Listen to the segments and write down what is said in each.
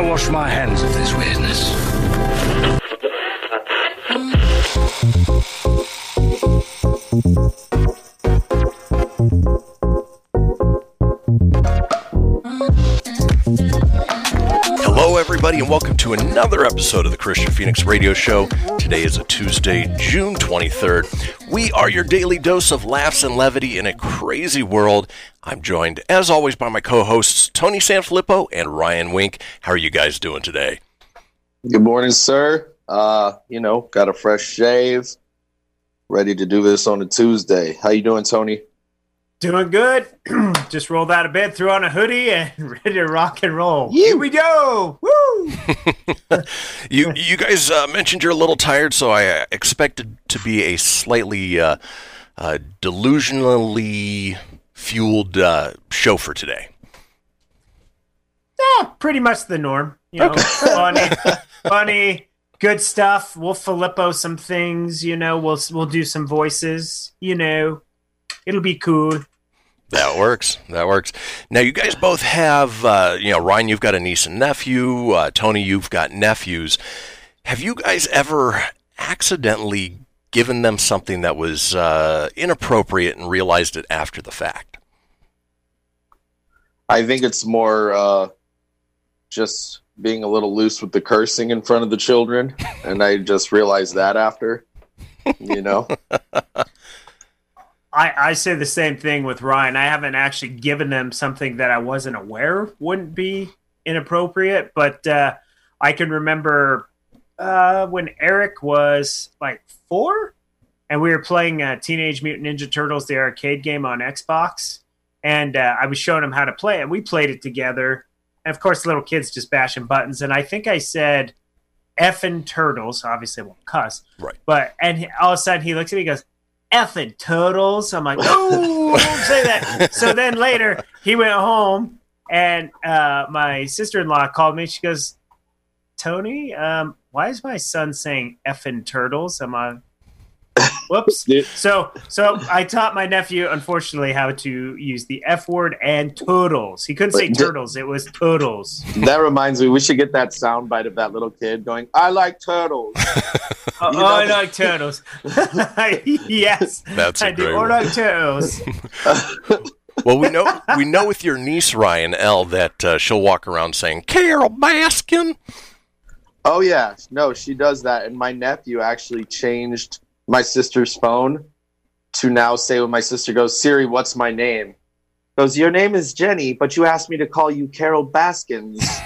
I wash my hands of this weirdness. Hello, everybody, and welcome to another episode of the Kristian Fenix Radio Show. Today is a Tuesday, June 23rd. We are your daily dose of laughs and levity in a crazy world. I'm joined, as always, by my co hosts, Tony Sanfilippo and Ryan Wink. How are you guys doing today? Good morning, sir. Uh, you know, got a fresh shave, ready to do this on a Tuesday. How you doing, Tony? Doing good. Just rolled out of bed, threw on a hoodie, and ready to rock and roll. Here we go. Woo! You you guys uh, mentioned you're a little tired, so I uh, expected to be a slightly uh, uh, delusionally fueled uh, show for today. Yeah, pretty much the norm. You know, funny, funny, good stuff. We'll Filippo some things. You know, we'll we'll do some voices. You know, it'll be cool. That works. That works. Now, you guys both have, uh, you know, Ryan, you've got a niece and nephew. Uh, Tony, you've got nephews. Have you guys ever accidentally given them something that was uh, inappropriate and realized it after the fact? I think it's more uh, just being a little loose with the cursing in front of the children, and I just realized that after. You know, I, I say the same thing with Ryan. I haven't actually given them something that I wasn't aware wouldn't be inappropriate, but uh, I can remember uh, when Eric was like four, and we were playing uh, Teenage Mutant Ninja Turtles, the arcade game on Xbox, and uh, I was showing him how to play it. And we played it together, and of course, little kids just bashing buttons. And I think I said "effing turtles." Obviously, I won't cuss, Right. but and he, all of a sudden he looks at me, and goes, "Effing turtles." I'm like, "No, don't say that." So then later he went home, and uh, my sister-in-law called me. She goes, "Tony, um, why is my son saying effing turtles?" I'm like, "Whoops." So, so I taught my nephew, unfortunately, how to use the F word and turtles. He couldn't say But turtles; it was turtles. that reminds me, we should get that sound bite of that little kid going, "I like turtles." Oh, oh, I know- like turtles. yes, That's a I do. great I one. like turtles. Well, we know we know with your niece Ryan L that uh, she'll walk around saying Carole Baskin. Oh yeah, no, she does that. And my nephew actually changed my sister's phone to now say when my sister goes, Siri, what's my name? Goes, your name is Jenny, but you asked me to call you Carole Baskins.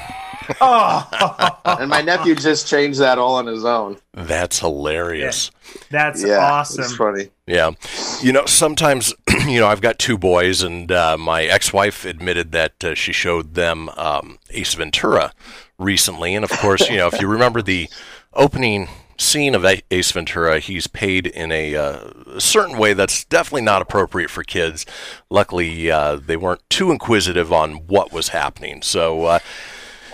Oh, and my nephew just changed that all on his own. That's hilarious. that's yeah, awesome. It's funny. Yeah. You know, sometimes, you know, I've got two boys, and uh, my ex wife admitted that uh, she showed them um, Ace Ventura recently. And of course, you know, if you remember the opening scene of Ace Ventura, he's paid in a uh, certain way that's definitely not appropriate for kids. Luckily, uh, they weren't too inquisitive on what was happening. So, uh,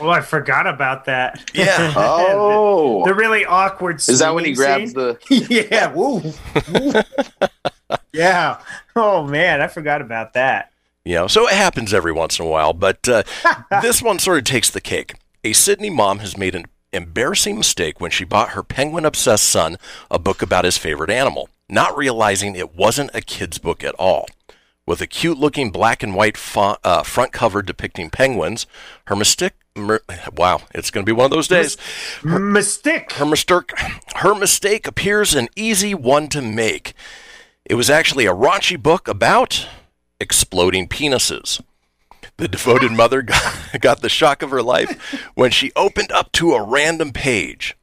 Oh, I forgot about that. yeah. Oh, the really awkward. is that when he grabs scene? the? yeah. Woo. Woo. yeah. Oh man, I forgot about that. You know, so it happens every once in a while, but uh, this one sort of takes the cake. A Sydney mom has made an embarrassing mistake when she bought her penguin obsessed son a book about his favorite animal, not realizing it wasn't a kid's book at all. with a cute looking black and white font, uh, front cover depicting penguins. Her mistake. Mer- wow, it's going to be one of those days. Mystic. Her mistake, her mistake appears an easy one to make. It was actually a raunchy book about exploding penises. The devoted mother got, got the shock of her life when she opened up to a random page.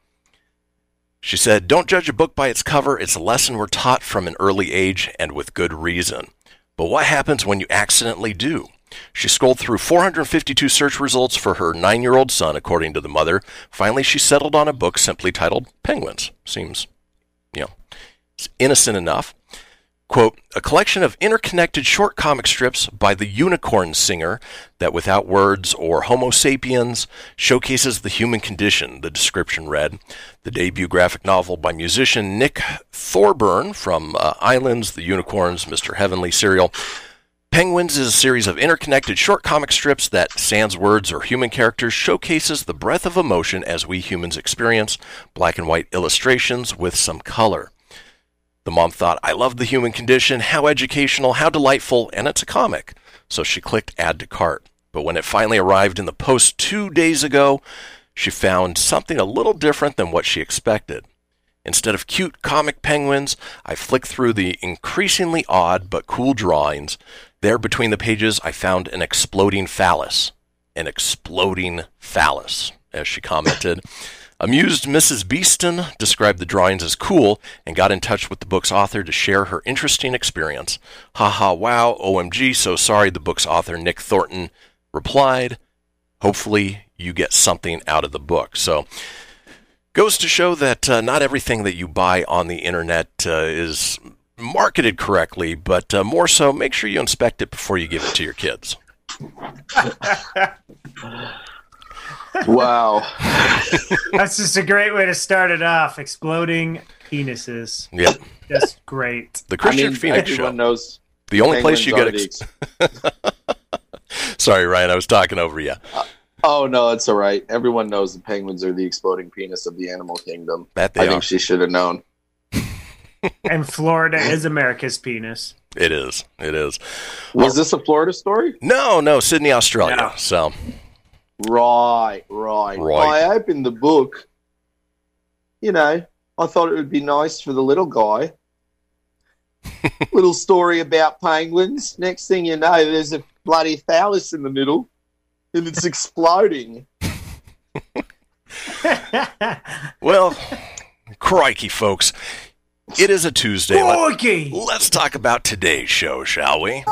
She said, Don't judge a book by its cover. It's a lesson we're taught from an early age and with good reason. But what happens when you accidentally do? She scrolled through 452 search results for her nine year old son, according to the mother. Finally, she settled on a book simply titled Penguins. Seems, you know, innocent enough. Quote, a collection of interconnected short comic strips by the Unicorn Singer that, without words or Homo sapiens, showcases the human condition, the description read. The debut graphic novel by musician Nick Thorburn from uh, Islands, The Unicorns, Mr. Heavenly serial. Penguins is a series of interconnected short comic strips that, sans words or human characters, showcases the breadth of emotion as we humans experience, black and white illustrations with some color. The mom thought, I love the human condition, how educational, how delightful, and it's a comic. So she clicked add to cart. But when it finally arrived in the post two days ago, she found something a little different than what she expected. Instead of cute comic penguins, I flicked through the increasingly odd but cool drawings. There between the pages, I found an exploding phallus. An exploding phallus, as she commented. Amused Mrs. Beeston described the drawings as cool and got in touch with the book's author to share her interesting experience. Ha ha wow, OMG, so sorry, the book's author, Nick Thornton, replied. Hopefully, you get something out of the book. So, goes to show that uh, not everything that you buy on the internet uh, is marketed correctly, but uh, more so, make sure you inspect it before you give it to your kids. Wow. That's just a great way to start it off. Exploding penises. Yep. Just great. The I Kristian mean, Fenix everyone Show. knows. The only place you get. penguins Ex- Sorry, Ryan, I was talking over you. Uh, oh no, it's all right. Everyone knows the penguins are the exploding penis of the animal kingdom. That they I are. think she should have known. And Florida is America's penis. It is. It is. Was this a Florida story? No, no, Sydney, Australia. No. So, Right, right. Right. I opened the book. You know, I thought it would be nice for the little guy. little story about penguins. Next thing you know, there's a bloody phallus in the middle, and it's exploding. well, crikey, folks. It is a Tuesday. Let, let's talk about today's show, shall we?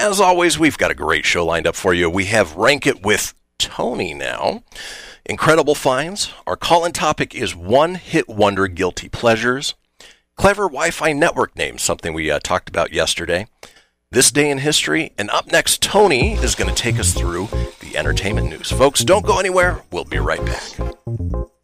As always, we've got a great show lined up for you. We have Rank It with Tony now. Incredible finds. Our call in topic is one hit wonder guilty pleasures. Clever Wi Fi network names, something we uh, talked about yesterday. This day in history. And up next, Tony is going to take us through the entertainment news. Folks, don't go anywhere. We'll be right back.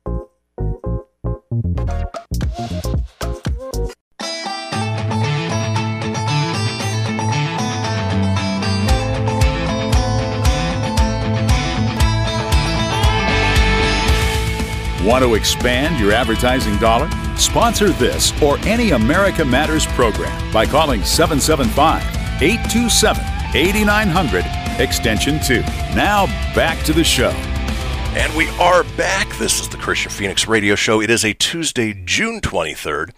Want to expand your advertising dollar? Sponsor this or any America Matters program by calling 775 827 8900 extension 2. Now back to the show. And we are back. This is the Kristian Fenix Radio Show. It is a Tuesday, June 23rd.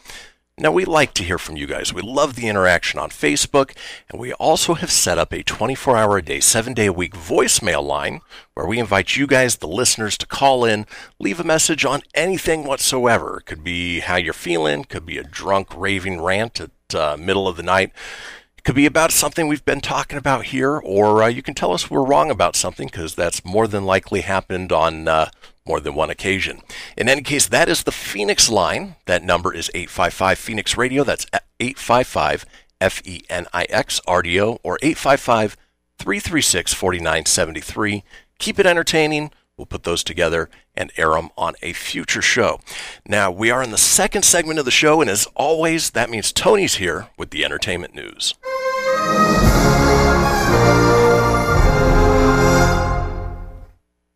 Now, we like to hear from you guys. We love the interaction on Facebook, and we also have set up a 24 hour a day, seven day a week voicemail line where we invite you guys, the listeners, to call in, leave a message on anything whatsoever. It could be how you're feeling, could be a drunk, raving rant at uh, middle of the night. It could be about something we've been talking about here, or uh, you can tell us we're wrong about something because that's more than likely happened on uh, more than one occasion. In any case, that is the Fenix line. That number is 855 Fenix Radio. That's 855 F E N I X R D O or 855 336 4973. Keep it entertaining. We'll put those together and air them on a future show. Now, we are in the second segment of the show, and as always, that means Tony's here with the entertainment news.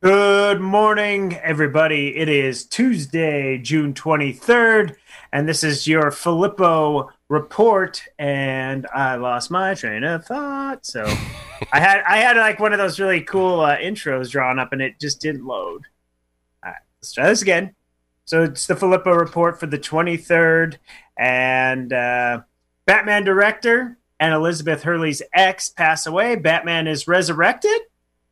Good morning, everybody. It is Tuesday, June 23rd, and this is your Filippo report. And I lost my train of thought. So I had I had like one of those really cool uh, intros drawn up, and it just didn't load. All right, let's try this again. So it's the Filippo report for the 23rd, and uh, Batman director and Elizabeth Hurley's ex pass away. Batman is resurrected.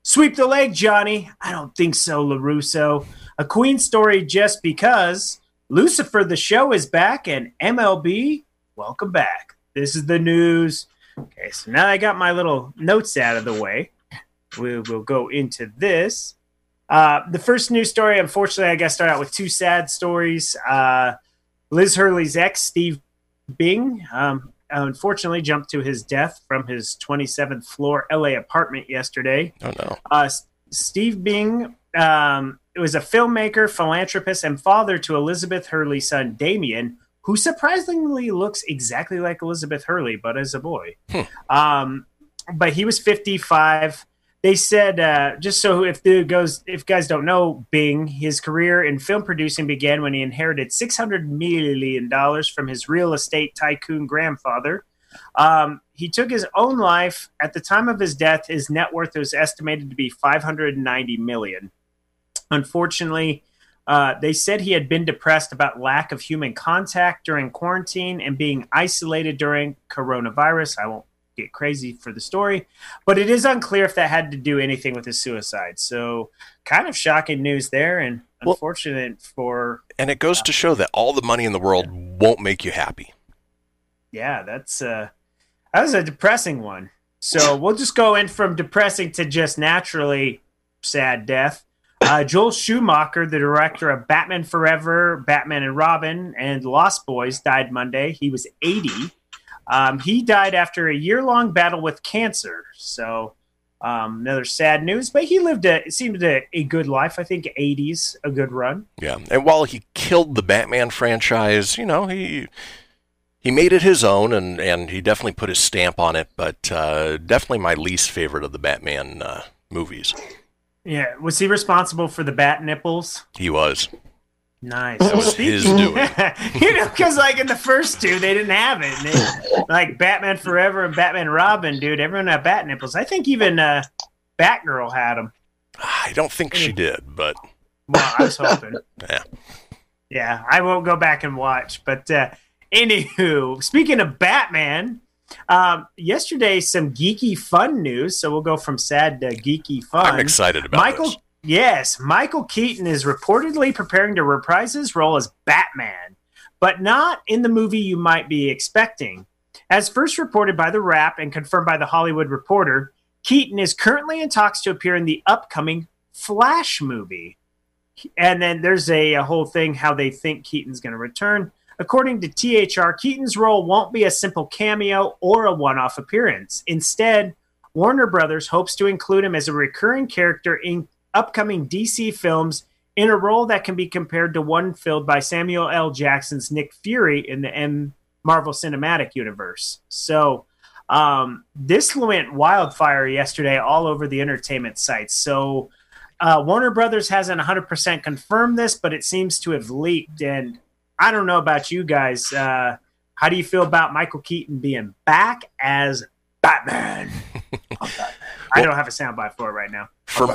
Sweep the leg, Johnny. I don't think so, LaRusso. A Queen story just because. Lucifer, the show, is back, and MLB, welcome back. This is the news. Okay, so now I got my little notes out of the way. We will go into this. Uh, the first news story, unfortunately, I got to start out with two sad stories. Uh, Liz Hurley's ex, Steve Bing, um, unfortunately jumped to his death from his 27th floor LA apartment yesterday. Oh no. Uh, Steve Bing um, was a filmmaker, philanthropist, and father to Elizabeth Hurley's son Damian, who surprisingly looks exactly like Elizabeth Hurley, but as a boy. Um, but he was 55. They said uh, just so if the goes if guys don't know Bing, his career in film producing began when he inherited 600 million dollars from his real estate tycoon grandfather. Um, he took his own life at the time of his death. His net worth was estimated to be 590 million. Unfortunately, uh, they said he had been depressed about lack of human contact during quarantine and being isolated during coronavirus. I won't get crazy for the story, but it is unclear if that had to do anything with his suicide. So, kind of shocking news there, and Well- unfortunate for And it goes to show that all the money in the world won't make you happy. yeah, that's uh that was a depressing one. So we'll just go in from depressing to just naturally sad death. Uh, Joel Schumacher, the director of Batman Forever, Batman and Robin, and Lost Boys, died Monday. He was 80. Um, he died after a year long battle with cancer. So um, another sad news, but he lived a it seemed a, a good life. I think 80s a good run. Yeah. And while he killed the Batman franchise, you know, he he made it his own and, and he definitely put his stamp on it, but uh, definitely my least favorite of the Batman uh, movies. Yeah, was he responsible for the bat nipples? He was. Nice. That was his doing. you know, because like in the first two, they didn't have it. They- like Batman Forever and Batman Robin, dude, everyone had bat nipples. I think even uh, Batgirl had them. I don't think she did, but Well, I was hoping. yeah. Yeah, I won't go back and watch. But uh, anywho, speaking of Batman, um, yesterday some geeky fun news. So we'll go from sad to geeky fun. I'm excited about Michael, this. Yes, Michael Keaton is reportedly preparing to reprise his role as Batman, but not in the movie you might be expecting. As first reported by The Wrap and confirmed by The Hollywood Reporter, Keaton is currently in talks to appear in the upcoming Flash movie. And then there's a, a whole thing how they think Keaton's going to return. According to THR, Keaton's role won't be a simple cameo or a one off appearance. Instead, Warner Brothers hopes to include him as a recurring character in upcoming DC films in a role that can be compared to one filled by Samuel L. Jackson's Nick Fury in the M Marvel Cinematic Universe. So, um, this went wildfire yesterday all over the entertainment sites. So, uh, Warner Brothers hasn't 100% confirmed this, but it seems to have leaked. And I don't know about you guys. Uh, how do you feel about Michael Keaton being back as Batman? I don't have a soundbite for it right now. For,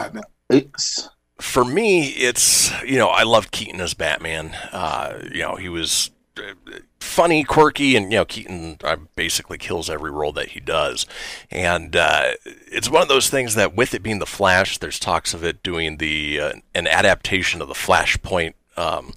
For me, it's you know I loved Keaton as Batman. Uh, you know he was uh, funny, quirky, and you know Keaton uh, basically kills every role that he does. And uh, it's one of those things that, with it being the Flash, there's talks of it doing the uh, an adaptation of the Flashpoint um,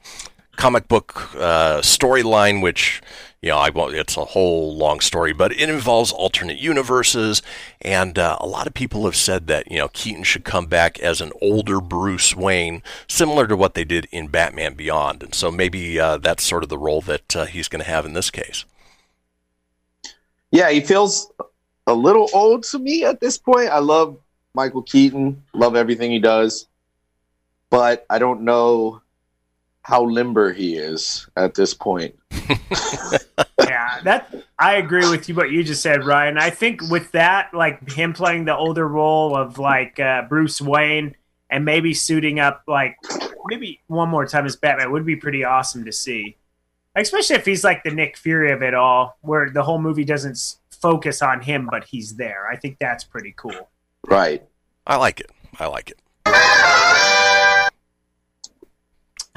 comic book uh, storyline, which you know I won't. It's a whole long story, but it involves alternate universes, and uh, a lot of people have said that you know Keaton should come back as an older Bruce Wayne, similar to what they did in Batman Beyond, and so maybe uh, that's sort of the role that uh, he's going to have in this case. yeah, he feels a little old to me at this point. I love Michael Keaton, love everything he does, but I don't know how limber he is at this point. yeah, that I agree with you what you just said, Ryan. I think with that, like him playing the older role of like uh, Bruce Wayne, and maybe suiting up like maybe one more time as Batman would be pretty awesome to see. Especially if he's like the Nick Fury of it all, where the whole movie doesn't s- focus on him, but he's there. I think that's pretty cool. Right. I like it. I like it.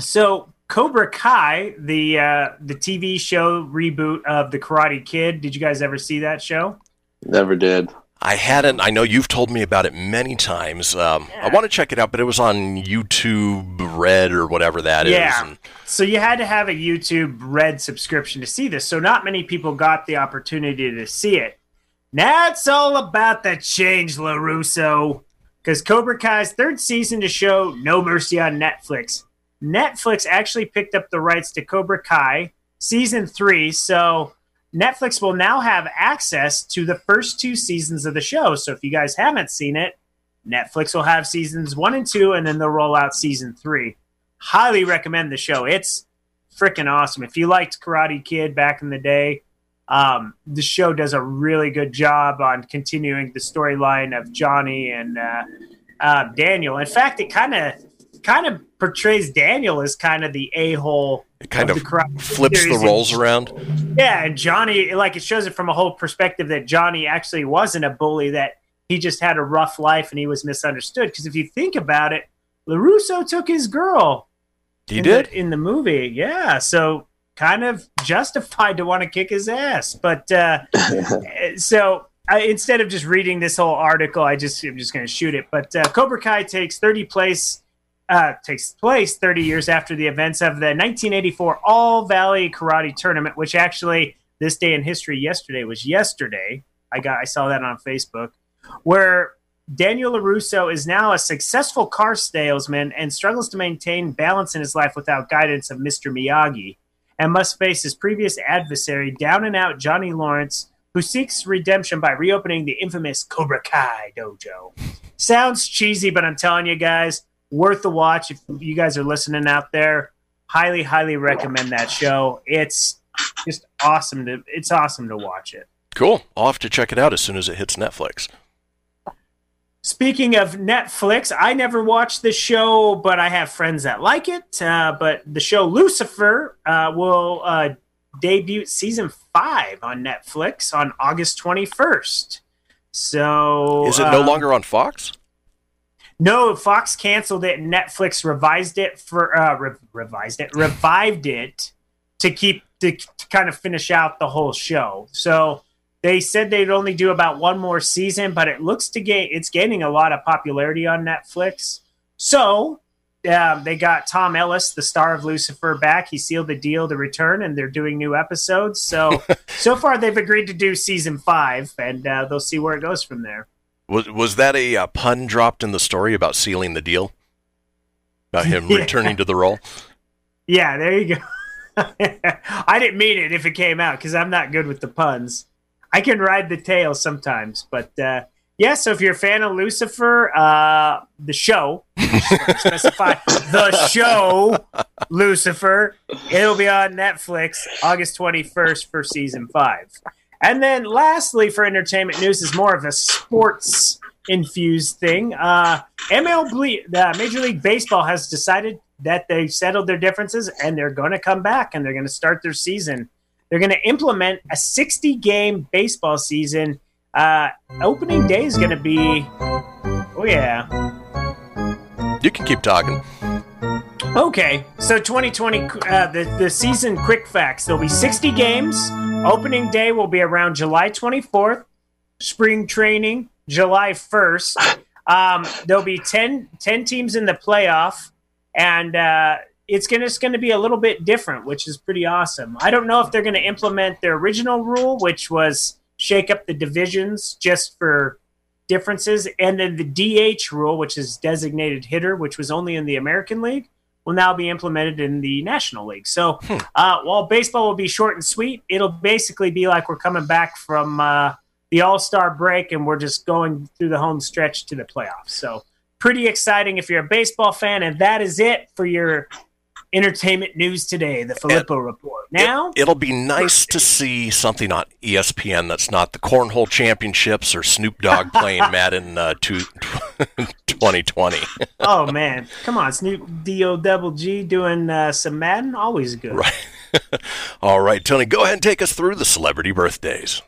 So Cobra Kai, the uh, the TV show reboot of the Karate Kid. Did you guys ever see that show? Never did. I hadn't. I know you've told me about it many times. Um, I want to check it out, but it was on YouTube Red or whatever that is. Yeah. and- So you had to have a YouTube Red subscription to see this. So not many people got the opportunity to see it. Now it's all about the change, LaRusso. Because Cobra Kai's third season to show No Mercy on Netflix. Netflix actually picked up the rights to Cobra Kai season three. So Netflix will now have access to the first two seasons of the show. So if you guys haven't seen it, Netflix will have seasons one and two, and then they'll roll out season three. Highly recommend the show. It's freaking awesome. If you liked Karate Kid back in the day, um, the show does a really good job on continuing the storyline of Johnny and uh, uh, Daniel. In fact, it kind of kind of portrays Daniel as kind of the a hole. It kind of the Karate flips the series. roles around. Yeah, and Johnny, like it shows it from a whole perspective that Johnny actually wasn't a bully, that he just had a rough life and he was misunderstood. Because if you think about it, LaRusso took his girl. He in did. the, in the movie. Yeah, so kind of justified to want to kick his ass. But uh, so I, instead of just reading this whole article, I just I'm just going to shoot it. But uh, Cobra Kai takes 30 place. Uh, takes place 30 years after the events of the 1984 All Valley Karate Tournament, which actually this day in history yesterday was yesterday. I got I saw that on Facebook, where Daniel LaRusso is now a successful car salesman and struggles to maintain balance in his life without guidance of Mr. Miyagi, and must face his previous adversary, down and out Johnny Lawrence, who seeks redemption by reopening the infamous Cobra Kai dojo. Sounds cheesy, but I'm telling you guys, worth the watch. If you guys are listening out there, highly, highly recommend that show. It's just awesome to it's awesome to watch it. Cool. I'll have to check it out as soon as it hits Netflix. Speaking of Netflix, I never watched this show, but I have friends that like it. Uh, but the show Lucifer uh, will uh, debut season five on Netflix on August 21st. So Is it no uh, longer on Fox? No, Fox canceled it. and Netflix revised it for uh, re- revised it, revived it to keep to, to kind of finish out the whole show. So they said they'd only do about one more season, but it looks to gain it's gaining a lot of popularity on Netflix. So um, they got Tom Ellis, the star of Lucifer, back. He sealed the deal to return, and they're doing new episodes. So so far they've agreed to do season five, and uh, they'll see where it goes from there. Was was that a uh, pun dropped in the story about sealing the deal? About him Yeah. returning to the role? Yeah, there you go. I didn't mean it if it came out because I'm not good with the puns. I can ride the tail sometimes, but uh, yeah. So if you're a fan of Lucifer, uh, the show, specify the show, Lucifer, it'll be on Netflix August 21st for season five. And then lastly, for entertainment news, is more of a sports infused thing. Uh, MLB, uh, Major League Baseball has decided that they've settled their differences and they're going to come back and they're going to start their season. They're going to implement a 60 game baseball season. Uh, opening day is going to be, oh, yeah. You can keep talking. Okay, so 2020, uh, the, the season quick facts. There'll be 60 games. Opening day will be around July 24th. Spring training, July 1st. Um, there'll be 10, 10 teams in the playoff, and uh, it's gonna, it's going to be a little bit different, which is pretty awesome. I don't know if they're going to implement their original rule, which was shake up the divisions just for differences, and then the DH rule, which is designated hitter, which was only in the American League will now be implemented in the National League. So uh, while baseball will be short and sweet, it'll basically be like we're coming back from uh, the All Star break and we're just going through the home stretch to the playoffs. So pretty exciting if you're a baseball fan. And that is it for your entertainment news today, the Filippo Report. Now, It'll be nice to see something on ESPN that's not the Cornhole Championships or Snoop Dogg playing Madden uh, two, 2020. oh man, come on, Snoop D O double G doing uh, some Madden, always good. Right. All right, Tony, go ahead and take us through the celebrity birthdays.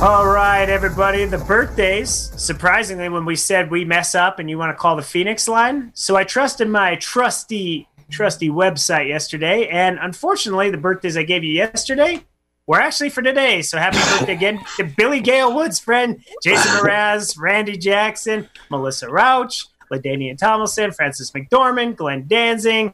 All right, everybody, the birthdays. Surprisingly, when we said we mess up and you want to call the Fenix line, so I trusted my trusty, trusty website yesterday, and unfortunately, the birthdays I gave you yesterday were actually for today. So happy birthday again to Billy Gale Woods' friend, Jason Mraz, Randy Jackson, Melissa Rauch, LaDainian Tomlinson, Frances McDormand, Glenn Danzig,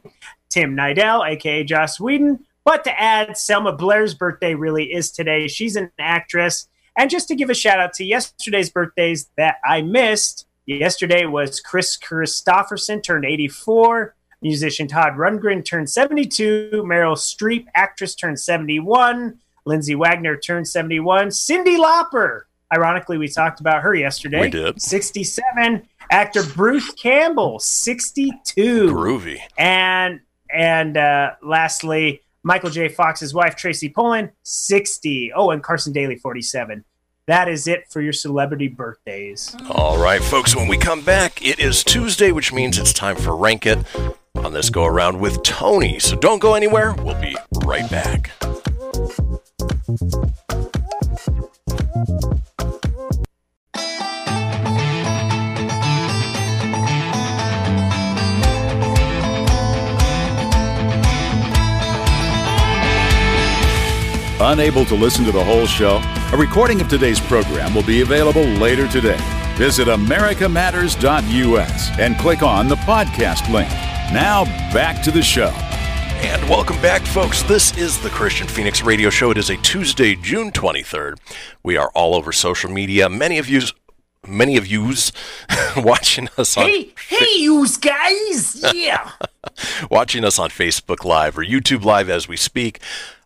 Tim Nidell, aka Joss Whedon. But to add, Selma Blair's birthday really is today. She's an actress. And just to give a shout out to yesterday's birthdays that I missed, yesterday was Kris Kristofferson turned 84, musician Todd Rundgren turned 72, Meryl Streep, actress, turned 71, Lindsay Wagner turned 71, Cyndi Lauper. Ironically, we talked about her yesterday. We did. 67. Actor Bruce Campbell, 62 Groovy. and and uh, lastly, Michael J. Fox's wife Tracy Pollan, sixty. Oh, and Carson Daly, forty-seven. That is it for your celebrity birthdays. All right, folks, when we come back, it is Tuesday, which means it's time for Rank It on this go around with Tony. So don't go anywhere. We'll be right back. Unable to listen to the whole show? A recording of today's program will be available later today. Visit americamatters.us and click on the podcast link. Now, back to the show. And welcome back, folks. This is the Kristian Fenix Radio Show. It is a Tuesday, June 23rd. We are all over social media. Many of yous, many of yous watching us on Hey, hey, yous guys! Yeah. watching us on Facebook Live or YouTube Live as we speak.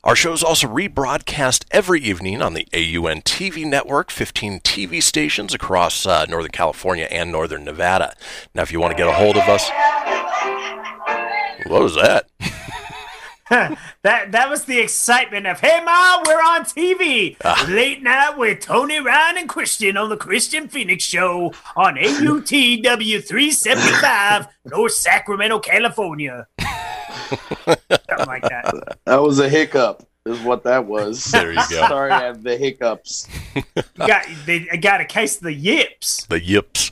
Our show is also rebroadcast every evening on the AUN TV network, 15 TV stations across uh, Northern California and Northern Nevada. Now, if you want to get a hold of us, what was that? that that was the excitement of Hey Ma, we're on TV. Ah. Late night with Tony Ryan and Kristian on the Kristian Fenix Show on AUTW 375, North Sacramento, California. Something like that. That was a hiccup, is what that was. There you go. Sorry, I have the hiccups. You got they I got a case of the yips. the yips.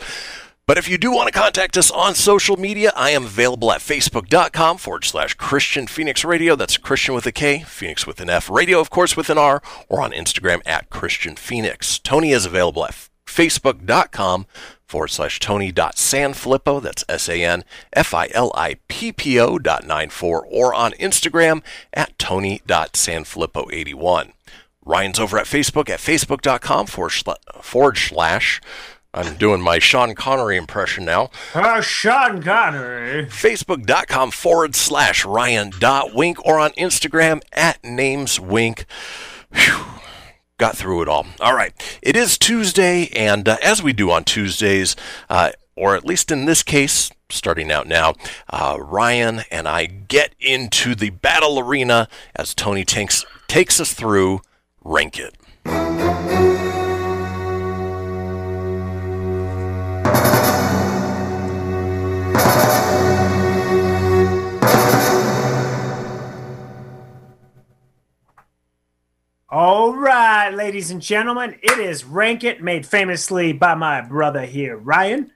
But if you do want to contact us on social media, I am available at facebook.com forward slash Kristian Fenix Radio. That's Kristian with a K, Fenix with an F, radio, of course, with an R, or on Instagram at Kristian Fenix. Tony is available at facebook.com forward slash Tony.Sanfilippo. That's S A N F I L I P P O dot nine four, or on Instagram at Tony.Sanfilippo81. Ryan's over at Facebook at facebook.com forward sla- forward slash. I'm doing my Sean Connery impression now. Uh, Sean Connery. Facebook.com forward slash Ryan dot wink or on Instagram at names wink. Phew. Got through it all. All right. It is Tuesday, and uh, as we do on Tuesdays, uh, or at least in this case, starting out now, uh, Ryan and I get into the battle arena as Tony takes, takes us through Rank It. All right, ladies and gentlemen, it is Rank It, made famously by my brother here, Ryan.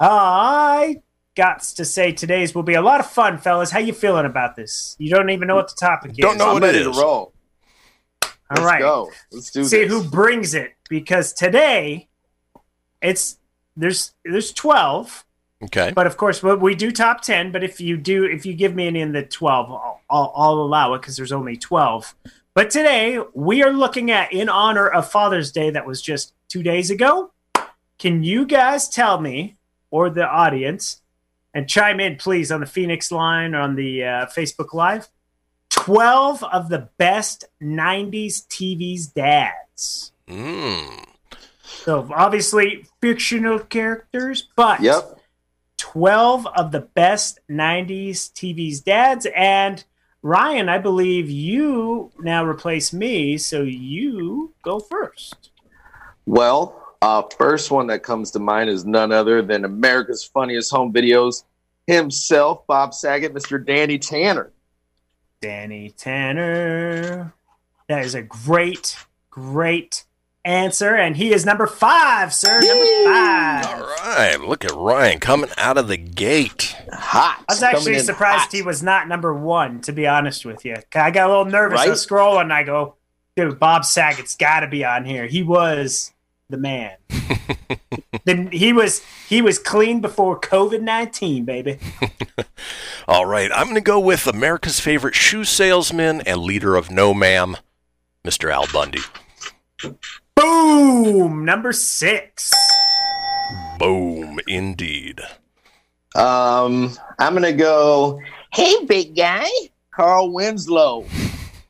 I got to say today's will be a lot of fun, fellas. How you feeling about this? You don't even know what the topic is. Don't know I'm what it ready to is. roll. Let's All right. go. Let's do See this. who brings it because today it's there's there's 12 Okay. but of course we- we do top 10 but if you do if you give me any in the 12 i'll, I'll, I'll allow it because there's only 12 but today we are looking at in honor of father's day that was just two days ago can you guys tell me or the audience and chime in please on the fenix line or on the uh, facebook live 12 of the best 90s tv's dads Mm. so obviously fictional characters but Yep. 12 of the best 90s TV's dads. And Ryan, I believe you now replace me, so you go first. Well, uh, first one that comes to mind is none other than America's Funniest Home Videos himself, Bob Saget, Mr. Danny Tanner. Danny Tanner. That is a great, great answer, and he is number five, sir. Number five. All right, look at Ryan coming out of the gate. Hot. I was actually in surprised hot. he was not number one, to be honest with you. I got a little nervous. I Right? was scrolling, and I go, dude, Bob Saget's got to be on here. He was the man. then he was he was clean before COVID nineteen, baby. All right, I'm going to go with America's favorite shoe salesman and leader of No Ma'am, Mr. Al Bundy. Boom, number six. Boom, indeed. Um, I'm gonna go. Hey, big guy, Carl Winslow.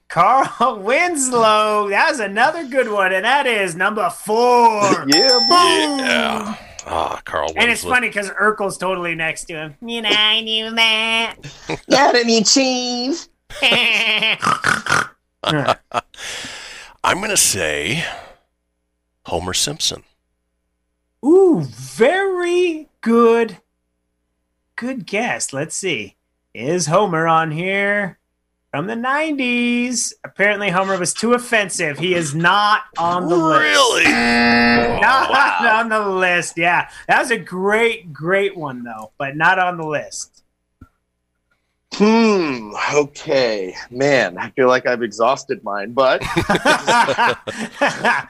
Carl Winslow. That was another good one, and that is number four. Yeah, boy. Yeah. Ah, Carl Winslow. And it's funny because Urkel's totally next to him. You know, I knew that. Got any cheese? I'm going to say Homer Simpson. Ooh, very good. Good guess. Let's see. Is Homer on here? From the 90s. Apparently, Homer was too offensive. He is not on the list. Really? Not wow. on the list. Yeah. That was a great, great one, though, but not on the list. Hmm. Okay, man. I feel like I've exhausted mine, but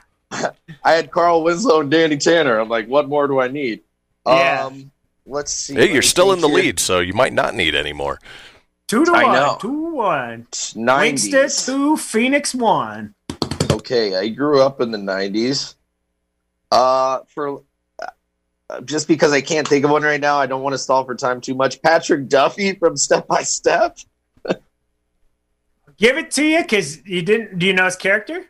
I had Carl Winslow and Danny Tanner. I'm like, what more do I need? Yeah. Um, let's see. Hey, you're still in the here. lead, so you might not need any more. two to I one. know. Two to one. 90s. Winkster two, Fenix one. Okay, I grew up in the '90s. Uh, for uh, just because I can't think of one right now, I don't want to stall for time too much. Patrick Duffy from Step by Step. Give it to you because you didn't. Do you know his character?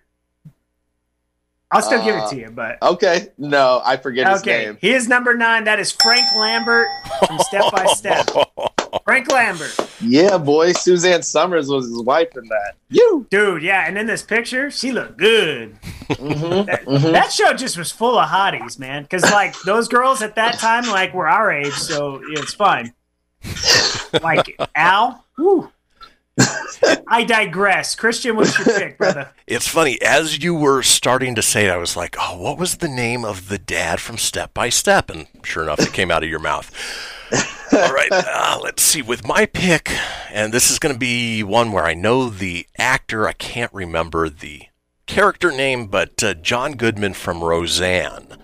I'll still give it Uh, to you, but Okay, no, I forget his okay. name. He is number nine. That is Frank Lambert from Step by Step. Frank Lambert, Yeah, boy, Suzanne Somers was his wife in that. You. dude. Yeah, and in this picture, she looked good. Mhm, That, mhm. that show just was full of hotties, man. Because like those girls at that time, like were our age, so it's fine. Like Al. Whew. I digress. Kristian, what's your pick, brother? It's funny, as you were starting to say it, I was like, oh, what was the name of the dad from Step by Step? And sure enough, it came out of your mouth. All right, uh, let's see. With my pick, and this is going to be one where I know the actor, I can't remember the character name, but uh, John Goodman from Roseanne.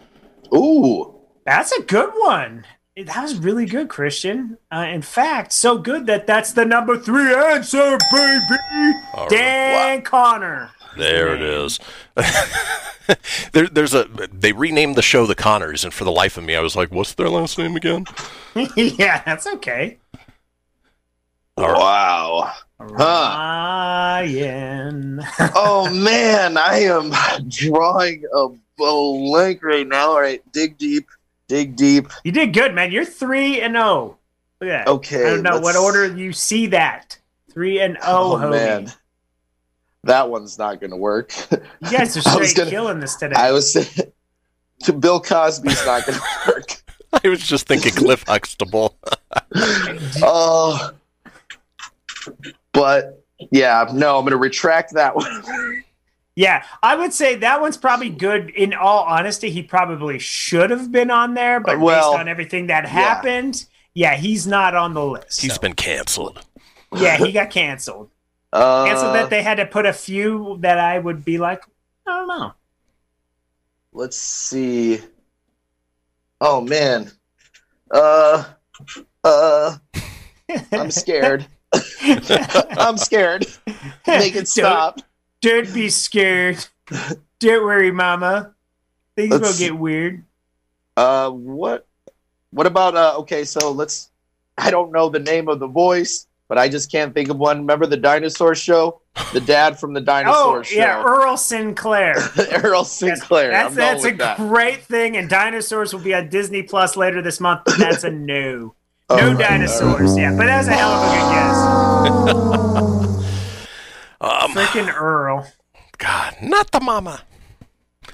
Ooh. That's a good one. That was really good, Kristian. Uh, in fact, so good that that's the number three answer, baby. All right. Dan Connor. There it is. there, there's a. They renamed the show The Connors, and for the life of me, I was like, "What's their last name again?" yeah, that's okay. Wow. Ryan. oh man, I am drawing a blank right now. All right, dig deep, dig deep. you did good, man. You're three and zero. Look at that. Okay, I don't know what let's- order you see that. Three and oh, Oh man, that one's not gonna work. You guys are straight gonna- killing this today. I was saying, Bill Cosby's not gonna work. I was just thinking Cliff Huxtable. Oh, but yeah, no, I'm gonna retract that one. Yeah, I would say that one's probably good. In all honesty, he probably should have been on there, but Well, based on everything that happened, yeah, he's not on the list. He's so. been canceled. yeah, he got canceled. Uh, Canceled that they had to put a few that I would be like, I don't know. let's see. Oh man, uh, uh, I'm scared. I'm scared. Make it stop. Don't, be scared. Don't worry, Mama. Things Let's- will get weird. Uh, what? What about? Uh, okay, so let's. I don't know the name of the voice, but I just can't think of one. Remember the dinosaur show? The dad from the dinosaur Oh, show. yeah, Earl Sinclair. Earl Sinclair. That's that's a that. great thing, and dinosaurs will be on Disney Plus later this month. But that's a no, Oh, no right, dinosaurs. Yeah, but that's a hell of a good guess. Um, Freaking Earl. God, not the mama.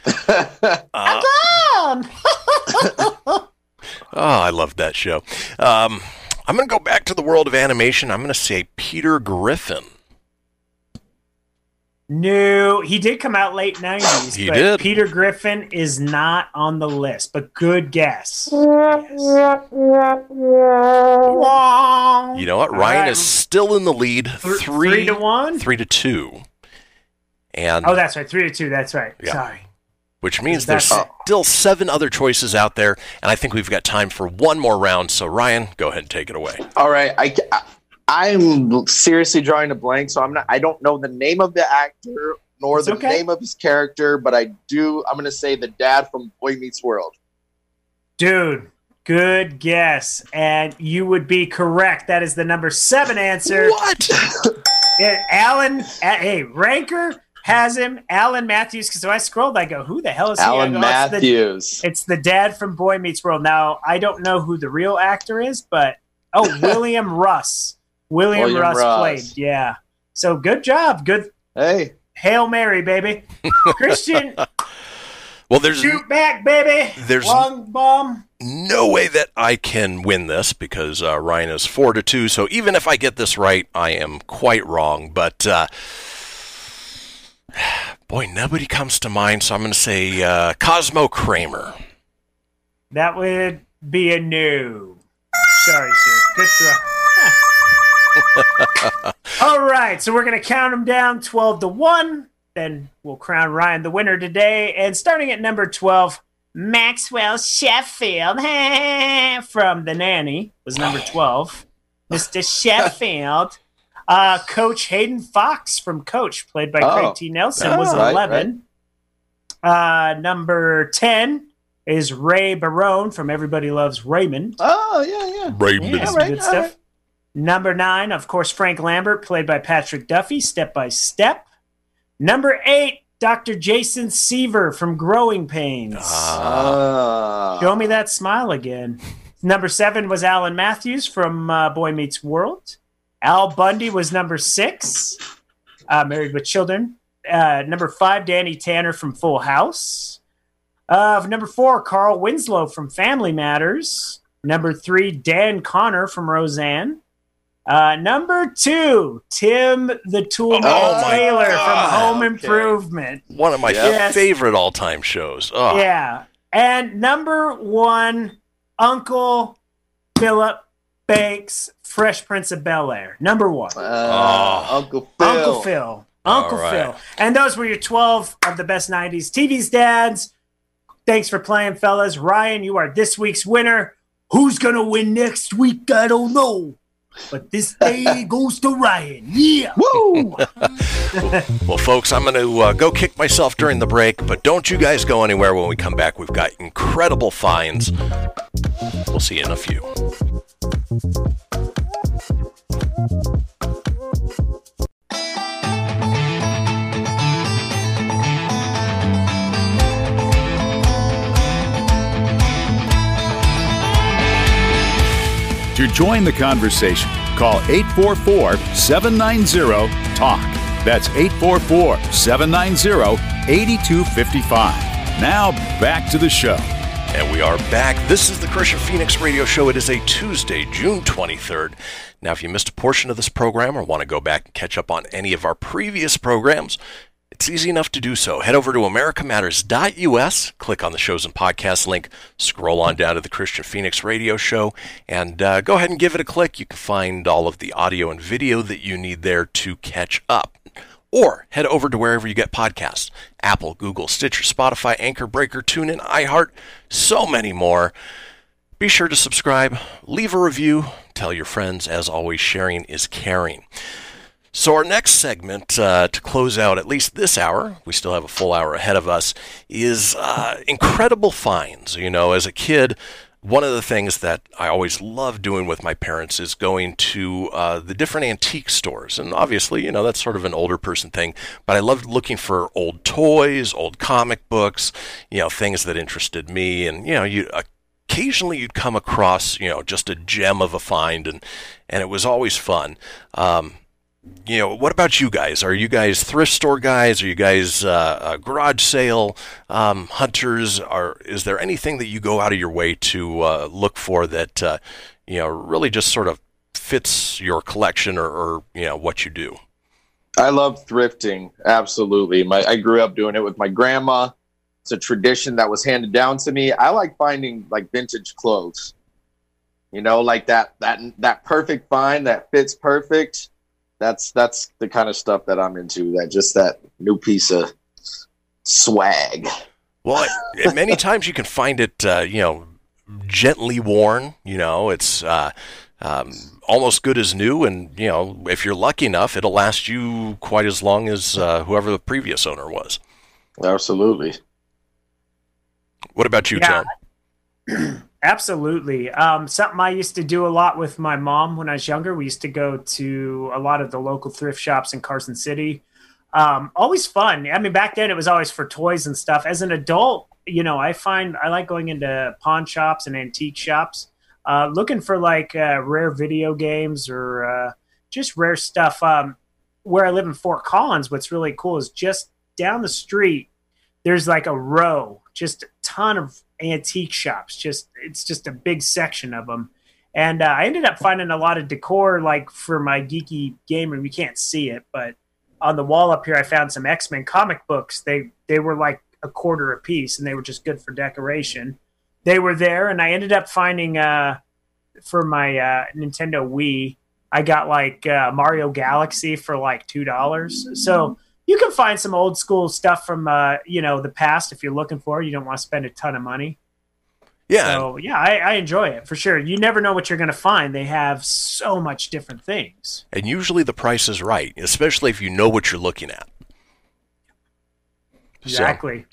Uh, oh, I love that show. Um, I'm going to go back to the world of animation. I'm going to say Peter Griffin. No, he did come out late nineties. He but did. Peter Griffin is not on the list, but good guess. Yes. You know what? Ryan right. is still in the lead, Th- three, three to one? three to two, and Oh, that's right. Three to two. That's right. Yeah. Sorry. which means That's there's it. still seven other choices out there, and I think we've got time for one more round. So Ryan, go ahead and take it away. All right, I, I am seriously drawing a blank, so I'm not. I don't know the name of the actor nor It's the okay. name of his character, but I do. I'm going to say the dad from Boy Meets World. Dude, good guess. And you would be correct. That is the number seven answer. What? Yeah, Alan, uh, hey, Ranker has him. Alan Matthews. Because when I scrolled, I go, who the hell is he? I Alan go, "It's the- Matthews. It's the dad from Boy Meets World. Now, I don't know who the real actor is, but oh, William Russ. William, William Russ, Russ. played. Yeah. So good job. Good. Hey, Hail Mary, baby. Kristian, Well, there's shoot back, baby. There's- Long bomb. no way that I can win this because uh, Ryan is four to two. So even if I get this right, I am quite wrong. But uh, boy, nobody comes to mind. So I'm going to say uh, Cosmo Kramer. That would be a no. Sorry, sir. Good throw. All right, so we're going to count them down 12 to 1. Then we'll crown Ryan the winner today. And starting at number 12, Maxwell Sheffield from The Nanny was number 12. Mr. Sheffield. Uh, Coach Hayden Fox from Coach, played by Oh. Craig T. Nelson, was Oh, right, 11. Uh, number 10 is Ray Barone from Everybody Loves Raymond. oh yeah, yeah. Raymond. Yeah, right, good all stuff. Number nine, of course, Frank Lambert, played by Patrick Duffy, Step by Step. Number eight, Dr. Jason Seaver from Growing Pains. Ah. Show me that smile again. Number seven was Alan Matthews from uh, Boy Meets World. Al Bundy was number six, uh, Married with Children. Uh, number five, Danny Tanner from Full House. Uh, number four, Carl Winslow from Family Matters. Number three, Dan Conner from Roseanne. Uh, number two, Tim the Tool Oh, my Taylor from God. Home Okay. Improvement. One of my Yes. favorite all-time shows. Oh, Yeah. And number one, Uncle Philip Banks, Fresh Prince of Bel Air. Number one. Uh, Uncle Phil. Uncle Phil. Uncle All right. Phil. And those were your 12 of the best 90s TV's dads. Thanks for playing, fellas. Ryan, you are this week's winner. Who's going to win next week? I don't know. But this day goes to Ryan. Yeah. Woo! Well, folks, I'm going to uh, go kick myself during the break, but don't you guys go anywhere when we come back. We've got incredible finds. We'll see you in a few. To join the conversation, call 844 790 TALK. That's 844 790 8255. Now back to the show. And we are back. This is the Kristian Fenix Radio Show. It is a Tuesday, June 23rd. Now, if you missed a portion of this program or want to go back and catch up on any of our previous programs, it's easy enough to do so. Head over to americamatters.us, click on the shows and podcasts link, scroll on down to the Kristian Fenix Radio Show, and uh, go ahead and give it a click. You can find all of the audio and video that you need there to catch up. Or head over to wherever you get podcasts Apple, Google, Stitcher, Spotify, Anchor, Breaker, TuneIn, iHeart, so many more. Be sure to subscribe, leave a review, tell your friends. As always, sharing is caring. So, our next segment uh, to close out at least this hour, we still have a full hour ahead of us, is uh, incredible finds. You know, as a kid, one of the things that I always loved doing with my parents is going to uh, the different antique stores. And obviously, you know, that's sort of an older person thing, but I loved looking for old toys, old comic books, you know, things that interested me. And, you know, you. Occasionally, you'd come across, you know, just a gem of a find, and and it was always fun. Um, you know, what about you guys? Are you guys thrift store guys? Are you guys uh, uh, garage sale um, hunters? Are is there anything that you go out of your way to uh, look for that uh, you know really just sort of fits your collection or, or you know what you do? I love thrifting. Absolutely. My I grew up doing it with my grandma. It's a tradition that was handed down to me. I like finding like vintage clothes. You know, like that that that perfect find that fits perfect. That's that's the kind of stuff that I'm into. That just that new piece of swag. Well, it, many times you can find it, uh, you know, gently worn. You know, it's uh, um, almost good as new, and you know, if you're lucky enough, it'll last you quite as long as uh, whoever the previous owner was. Absolutely. What about you, Yeah. John? Absolutely. Um, something I used to do a lot with my mom when I was younger. We used to go to a lot of the local thrift shops in Carson City. Um, always fun. I mean, back then it was always for toys and stuff. As an adult, you know, I find I like going into pawn shops and antique shops, uh, looking for like uh, rare video games or uh, just rare stuff. Um, where I live in Fort Collins, what's really cool is just down the street, there's like a row, just a ton of antique shops. Just it's just a big section of them. And uh, I ended up finding a lot of decor, like for my geeky game room. You can't see it, but on the wall up here, I found some X Men comic books. They they were like a quarter a piece, and they were just good for decoration. They were there, and I ended up finding uh, for my uh, Nintendo Wii. I got like uh, Mario Galaxy for like two dollars. So you can find some old school stuff from uh, you know the past if you're looking for. it. You don't want to spend a ton of money. Yeah, So yeah, I, I enjoy it for sure. You never know what you're going to find. They have so much different things. and usually the price is right, especially if you know what you're looking at. So- Exactly.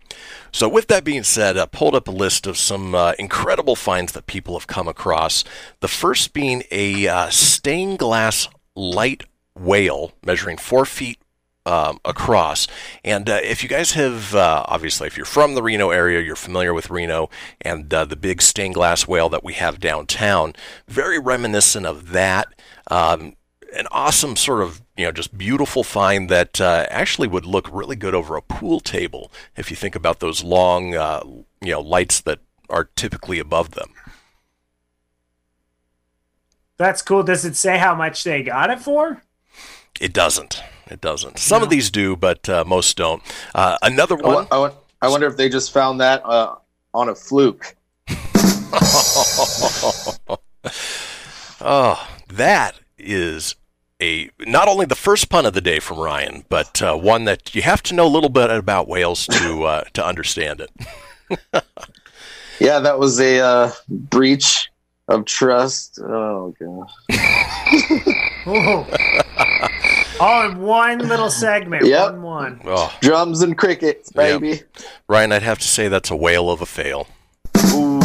So, with that being said, I pulled up a list of some uh, incredible finds that people have come across. The first being a uh, stained glass light whale measuring four feet um, across. And uh, if you guys have, uh, obviously, if you're from the Reno area, you're familiar with Reno and uh, the big stained glass whale that we have downtown, very reminiscent of that. Um, an awesome sort of you know just beautiful find that uh, actually would look really good over a pool table if you think about those long uh, you know lights that are typically above them. That's cool. Does it say how much they got it for? It doesn't. It doesn't. Some of these do, but uh, most don't. Uh, another I, wo- one. I, wo- I wonder if they just found that uh, on a fluke. oh, that is a not only the first pun of the day from Ryan, but uh, one that you have to know a little bit about whales to uh, to understand it. Yeah, that was a uh, breach of trust. Oh god. Whoa. All in one little segment. Yep. One one. Oh, Drums and crickets, Yep. baby. Ryan, I'd have to say that's a whale of a fail. Ooh.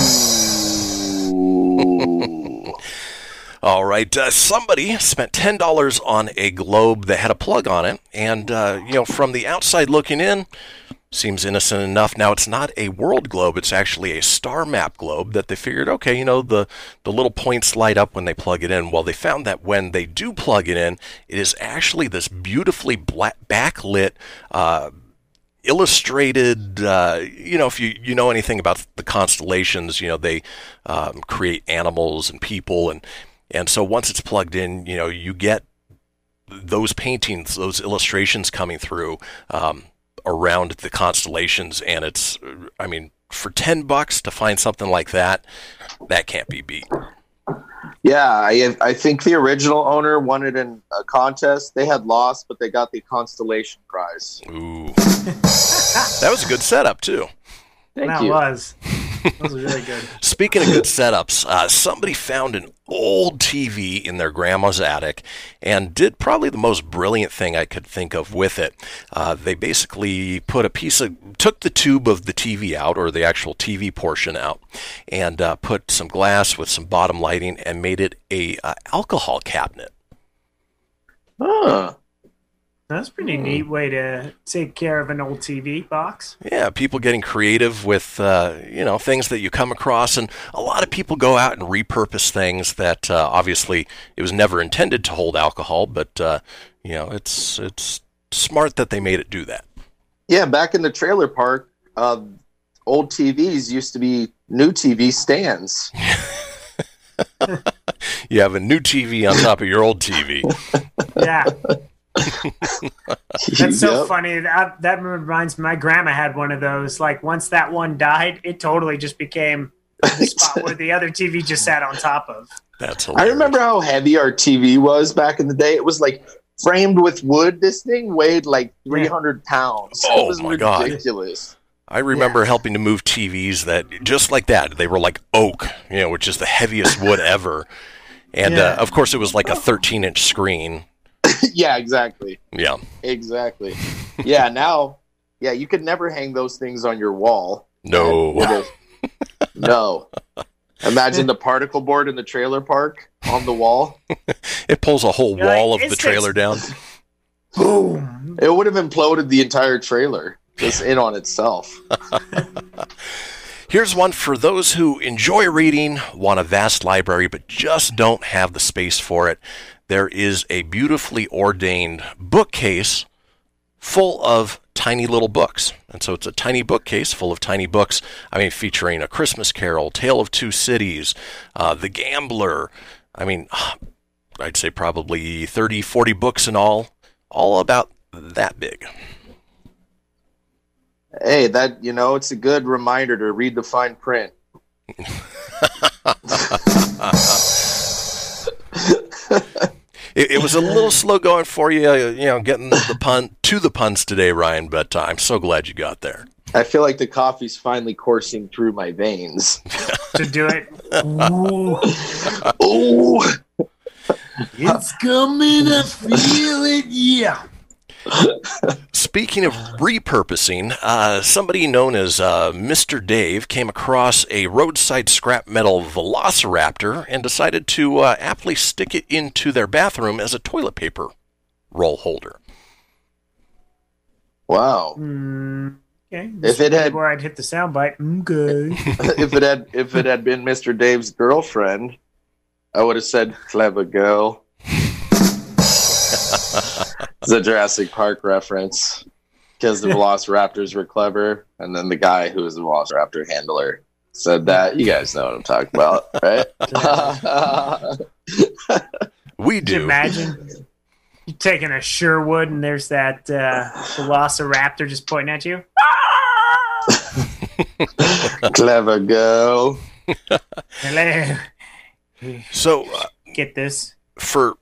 All right, uh, somebody spent ten dollars on a globe that had a plug on it, and uh, you know, from the outside looking in, seems innocent enough. Now, it's not a world globe; it's actually a star map globe that they figured, okay, you know, the the little points light up when they plug it in. Well, they found that when they do plug it in, it is actually this beautifully black, backlit. Uh, illustrated uh, you know if you you know anything about the constellations you know they um, create animals and people and and so once it's plugged in you know you get those paintings those illustrations coming through um, around the constellations and it's i mean for 10 bucks to find something like that that can't be beat Yeah, I I think the original owner won it in a contest. They had lost, but they got the constellation prize. ooh that was a good setup too Thank that you. was. That was really good. Speaking of good setups, uh, somebody found an old TV in their grandma's attic and did probably the most brilliant thing I could think of with it. Uh, they basically put a piece of, took the tube of the TV out, or the actual TV portion out, and uh, put some glass with some bottom lighting and made it a uh, alcohol cabinet. Huh. That's a pretty neat way to take care of an old TV box. Yeah, people getting creative with uh, you know things that you come across, and a lot of people go out and repurpose things that uh, obviously it was never intended to hold alcohol, but uh, you know it's it's smart that they made it do that. Yeah, back in the trailer park, uh, old TVs used to be new TV stands. You have a new TV on top of your old TV. Yeah, that's so Yep. funny. That, that reminds me, my grandma had one of those. Like once that one died, it totally just became the spot where the other TV just sat on top of. That's I remember how heavy our TV was back in the day. It was like framed with wood. This thing weighed like 300 pounds. Oh, it was my God. ridiculous. I remember helping to move TVs that just like that. They were like oak, you know, which is the heaviest wood ever. And Yeah. uh, of course, it was like a 13 inch screen. yeah, exactly. Yeah. Exactly. Yeah, now, yeah, you could never hang those things on your wall. No. No. Imagine the particle board in the trailer park on the wall. It pulls a whole You're like, wall of the "It's trailer down. Boom. It would have imploded the entire trailer just in on itself. Here's one for those who enjoy reading, want a vast library, but just don't have the space for it. There is a beautifully ordained bookcase full of tiny little books. And so it's a tiny bookcase full of tiny books. I mean, featuring A Christmas Carol, Tale of Two Cities, uh, The Gambler. I mean, I'd say probably 30, 40 books in all, all about that big. Hey, that, you know, it's a good reminder to read the fine print. It, it was a little slow going for you, uh, you know, getting the pun to the puns today, Ryan. But uh, I'm so glad you got there. I feel like the coffee's finally coursing through my veins. To do it. Ooh, Oh, it's coming. I feel it. Yeah. Speaking of repurposing, uh, somebody known as uh, Mr. Dave came across a roadside scrap metal Velociraptor and decided to uh, aptly stick it into their bathroom as a toilet paper roll holder. wow. Mm, okay. If it had- where I'd hit the soundbite. Okay. if it had if it had been Mr. Dave's girlfriend, I would have said clever girl. it's a Jurassic Park reference because the Velociraptors were clever, and then the guy who was the Velociraptor handler said that. You guys know what I'm talking about, right? We Could you do. imagine you taking a Sherwood and there's that uh, Velociraptor just pointing at you? clever girl. Hello. So, uh, Get this. for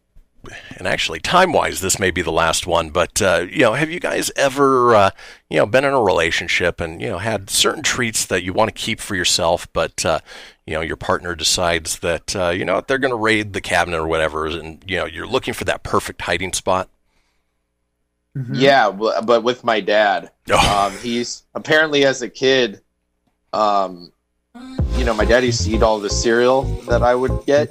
and actually time wise this may be the last one but uh, you know have you guys ever uh, you know been in a relationship and you know had certain treats that you want to keep for yourself but uh, you know your partner decides that uh, you know what, they're going to raid the cabinet or whatever and you know you're looking for that perfect hiding spot Yeah, but with my dad. Oh. Um, he's apparently as a kid, um, you know, my dad used to eat all the cereal that I would get,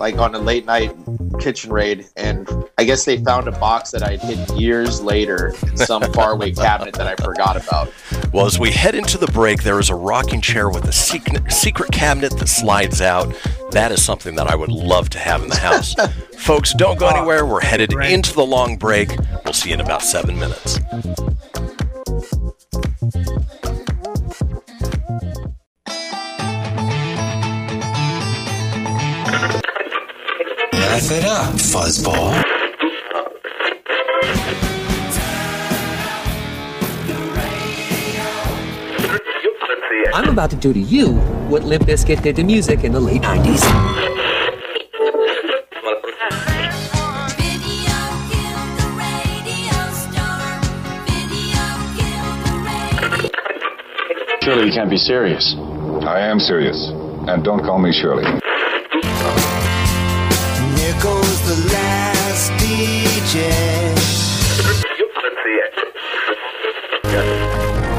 like on a late night kitchen raid. And I guess they found a box that I had hidden years later in some faraway cabinet that I forgot about. well as we head into the break there is a rocking chair with a secret, secret cabinet that slides out that is something that i would love to have in the house folks don't go ah, anywhere we're headed Great. into the long break we'll see you in about seven minutes Laugh it up, fuzzball. I'm about to do to you what Limp Bizkit did to music in the late 90s. Video killed the radio star. Video killed the radio. Surely you can't be serious. I am serious. And don't call me Shirley. There goes the last DJ.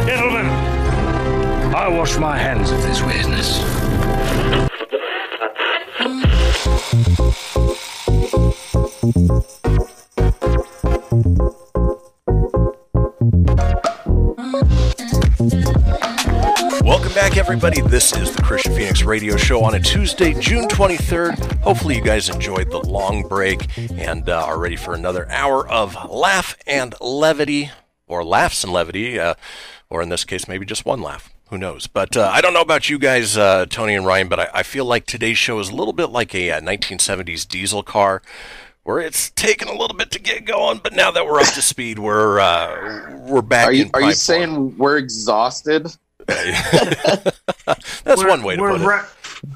Gentlemen, I wash my hands of this business. Everybody. This is the Kristian Fenix Radio Show on a Tuesday, June 23rd. Hopefully, you guys enjoyed the long break and uh, are ready for another hour of laugh and levity, or laughs and levity, uh, or in this case, maybe just one laugh. Who knows? But uh, I don't know about you guys, uh, Tony and Ryan, but I, I feel like today's show is a little bit like a, uh 1970s diesel car. Where it's taken a little bit to get going, but now that we're up to speed, we're uh, we're back. Are you in are you saying we're exhausted? That's We're- one way to put it. ru-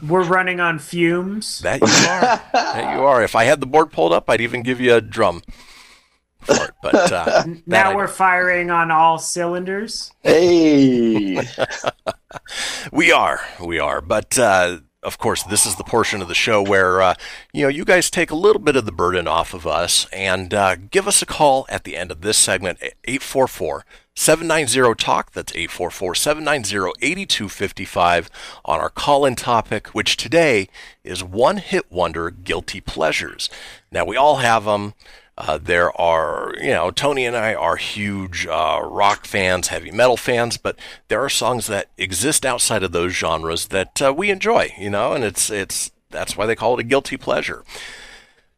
we're running on fumes. That you are. that you are. If I had the board pulled up, I'd even give you a drum for it. But uh, now we're firing on all cylinders. Hey, we are, we are. But uh, of course, this is the portion of the show where uh, you know you guys take a little bit of the burden off of us and uh, give us a call at the end of this segment, eight four four. 790 talk that's 844-790-8255 on our call-in topic which today is one hit wonder guilty pleasures now we all have them uh, there are, you know, Tony and I are huge uh, rock fans, heavy metal fans, but there are songs that exist outside of those genres that uh, we enjoy, you know, and it's it's that's why they call it a guilty pleasure.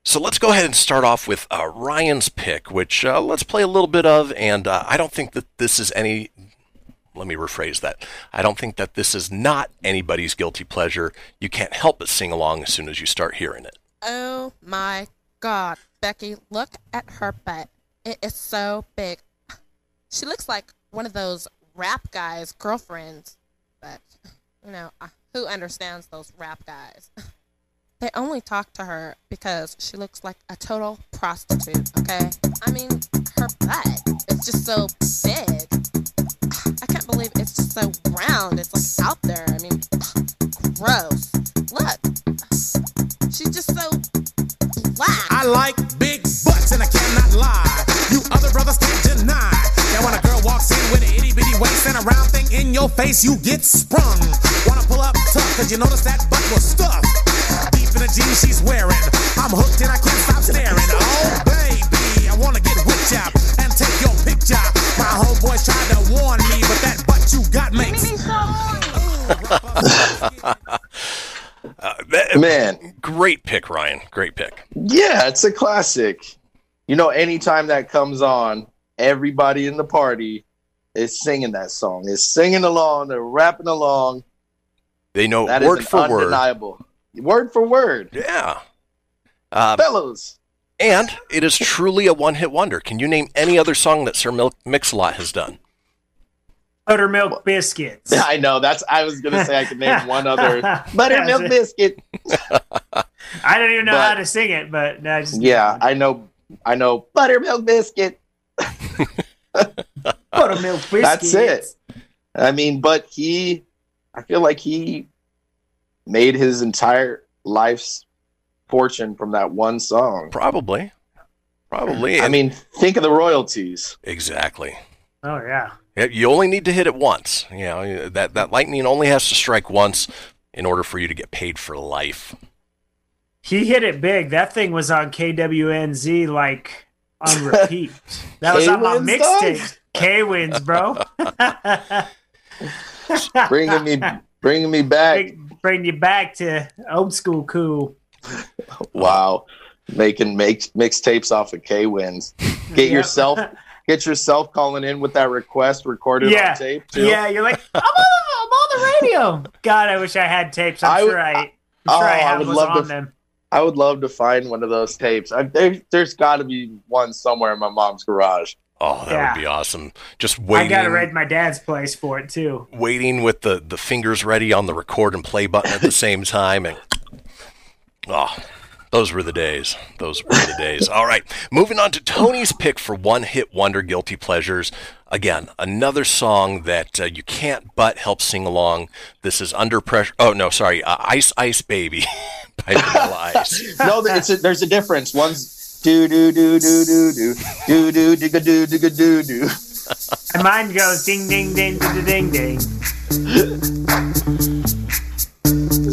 So let's go ahead and start off with uh, Ryan's pick, which uh, let's play a little bit of, and uh, I don't think that this is any. Let me rephrase that. I don't think that this is not anybody's guilty pleasure. You can't help but sing along as soon as you start hearing it. Oh my god, Becky, look at her butt. It is so big. She looks like one of those rap guys' girlfriends. But, you know, uh, who understands those rap guys? They only talk to her because she looks like a total prostitute, okay? I mean, her butt is just so big. I can't believe it's just so round. It's like out there. I mean, gross. Look. She's just so black. I like big butts and I cannot lie. You other brothers can't deny. That when a girl walks in with an itty bitty waist and a round thing in your face, you get sprung. Wanna pull up tough, cause you notice that butt was stuffed. Deep in the jeans she's wearing. I'm hooked and I can't stop staring. Oh, baby, I wanna get whipped up and take your picture. My homeboys tried to warn me, but that butt you got makes. Uh, that- man, great pick, Ryan. Great pick. yeah, it's a classic. You know, anytime that comes on, everybody in the party is singing that song. Is singing along. They're rapping along. They know That is word an for word. Undeniable. Word for word, Yeah. Um, fellows. and it is truly a one-hit wonder. Can you name any other song that Sir Mil- Mix-a-Lot has done? Buttermilk biscuits. I know. That's. I was gonna say I could name one other buttermilk That's biscuit. I don't even know But- how to sing it, but no, I just Yeah, I know. I know buttermilk biscuit. buttermilk biscuit. That's it. I mean, but he, I feel like he made his entire life's fortune from that one song. Probably. Probably. I mean, think of the royalties. exactly. Oh yeah. Yeah, You only need to hit it once. You know that that lightning only has to strike once in order for you to get paid for life. He hit it big. That thing was on KWNZ like on repeat. That was on my K-Wins, mixtape. K wins, bro. Bringing me, bringing me back. bring, bring you back to old school cool. Wow, making make mixtapes off of K wins. Get Yeah. yourself, get yourself calling in with that request recorded Yeah. on tape too. Yeah, you're like, I'm on, the, I'm on the radio. God, I wish I had tapes. I'm I sure I, I'm Oh, sure I oh, I would love to- them. I would love to find one of those tapes. I, there's got to be one somewhere in my mom's garage. Oh, that Yeah. would be awesome. Just waiting. I got to raid my dad's place for it too. waiting with the, the fingers ready on the record and play button at the same time. And oh, those were the days. Those were the days. All right, moving on to Tony's pick for one hit wonder guilty pleasures. Again, another song that uh, you can't but help sing along. This is Under Pressure. Oh no, sorry, uh, Ice Ice Baby by Vanilla Ice. No, it's a, there's a difference. One's do do do do do do do do do do do do do. And mine goes ding ding ding ding ding ding.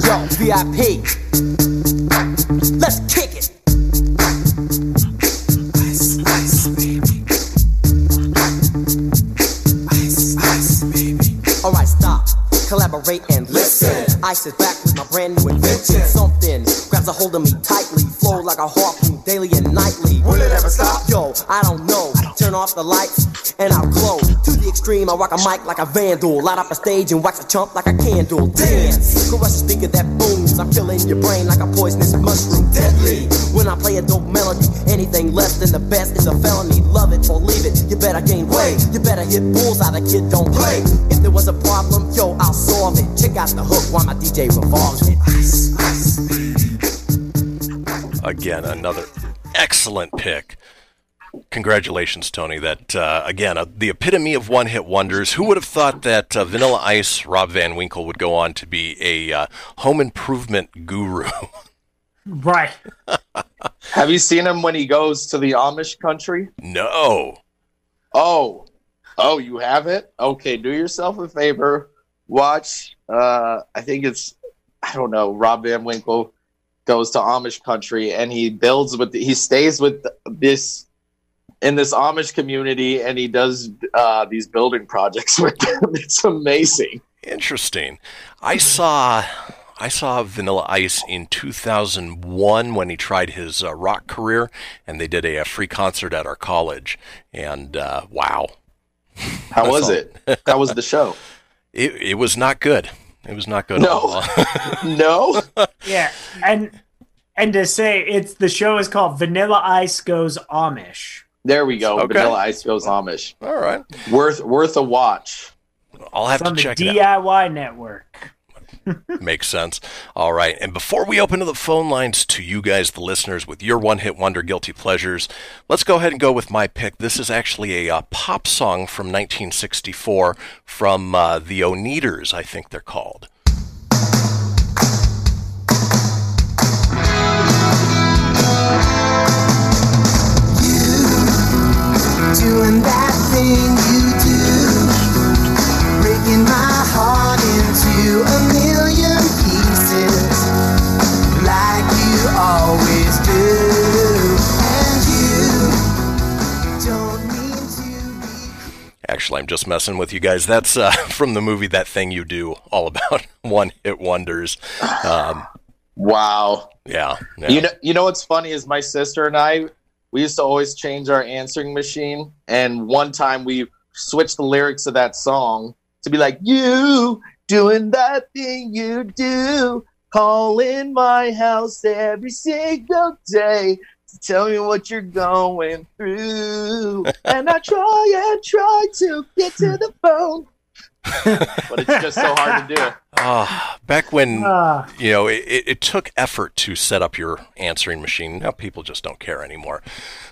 Yo, VIP. Let's kick it. Collaborate and listen. I sit back with my brand new invention. Something grabs a hold of me tightly, flow like a harpoon daily and nightly. Will it ever stop? Yo, I don't know. Turn off the lights and I'll glow. To the extreme, I rock a mic like a vandal. Light up a stage and wax a chump like a candle. Dance, crush a speaker that booms. I'm killing your brain like a poisonous mushroom. Deadly. When I play a dope melody, anything less than the best is a felony. Love it or leave it. You better gain weight. You better hit bullseye. The kid don't play. If there was a problem, yo, I'll solve it. Check out the hook while my DJ revolves it. Ice, ice. Again, another excellent pick. Congratulations, Tony. That uh, again, uh, the epitome of one-hit wonders. Who would have thought that uh, Vanilla Ice, Rob Van Winkle, would go on to be a uh, home improvement guru? Right. Have you seen him when he goes to the Amish country? no. Oh, oh, you have it. Okay, do yourself a favor. Watch. Uh, I think it's I don't know. Rob Van Winkle goes to Amish country and he builds with he stays with this in this Amish community and he does uh, these building projects with them. It's amazing. Interesting. I saw I saw Vanilla Ice in 2001 when he tried his uh, rock career, and they did a, a free concert at our college. And uh, wow, How was it? How was the show? it it was not good. It was not good. No. at all. no. Yeah, and and to say it's the show is called Vanilla Ice Goes Amish. There we go. Okay. Vanilla Ice goes Amish. all right, Worth worth a watch. I'll have It's on to the check it out. DIY network. Makes sense. All right. And before we open to the phone lines to you guys, the listeners, with your one hit wonder guilty pleasures, let's go ahead and go with my pick. This is actually a uh, pop song from 1964 from uh, the Oneders, I think they're called. Doing that thing you do, breaking my Actually, I'm just messing with you guys. That's uh, from the movie That Thing You Do, all about one hit wonders. Um, Wow. yeah. yeah. You know, you know what's funny is my sister and I, we used to always change our answering machine, and one time we switched the lyrics of that song to be like, "You doing that thing you do, calling my house every single day to tell me what you're going through, and I try and try to get to the phone, but it's just so hard to do." Ah, back when Ah. you know it, it it took effort to set up your answering machine. Now people just don't care anymore.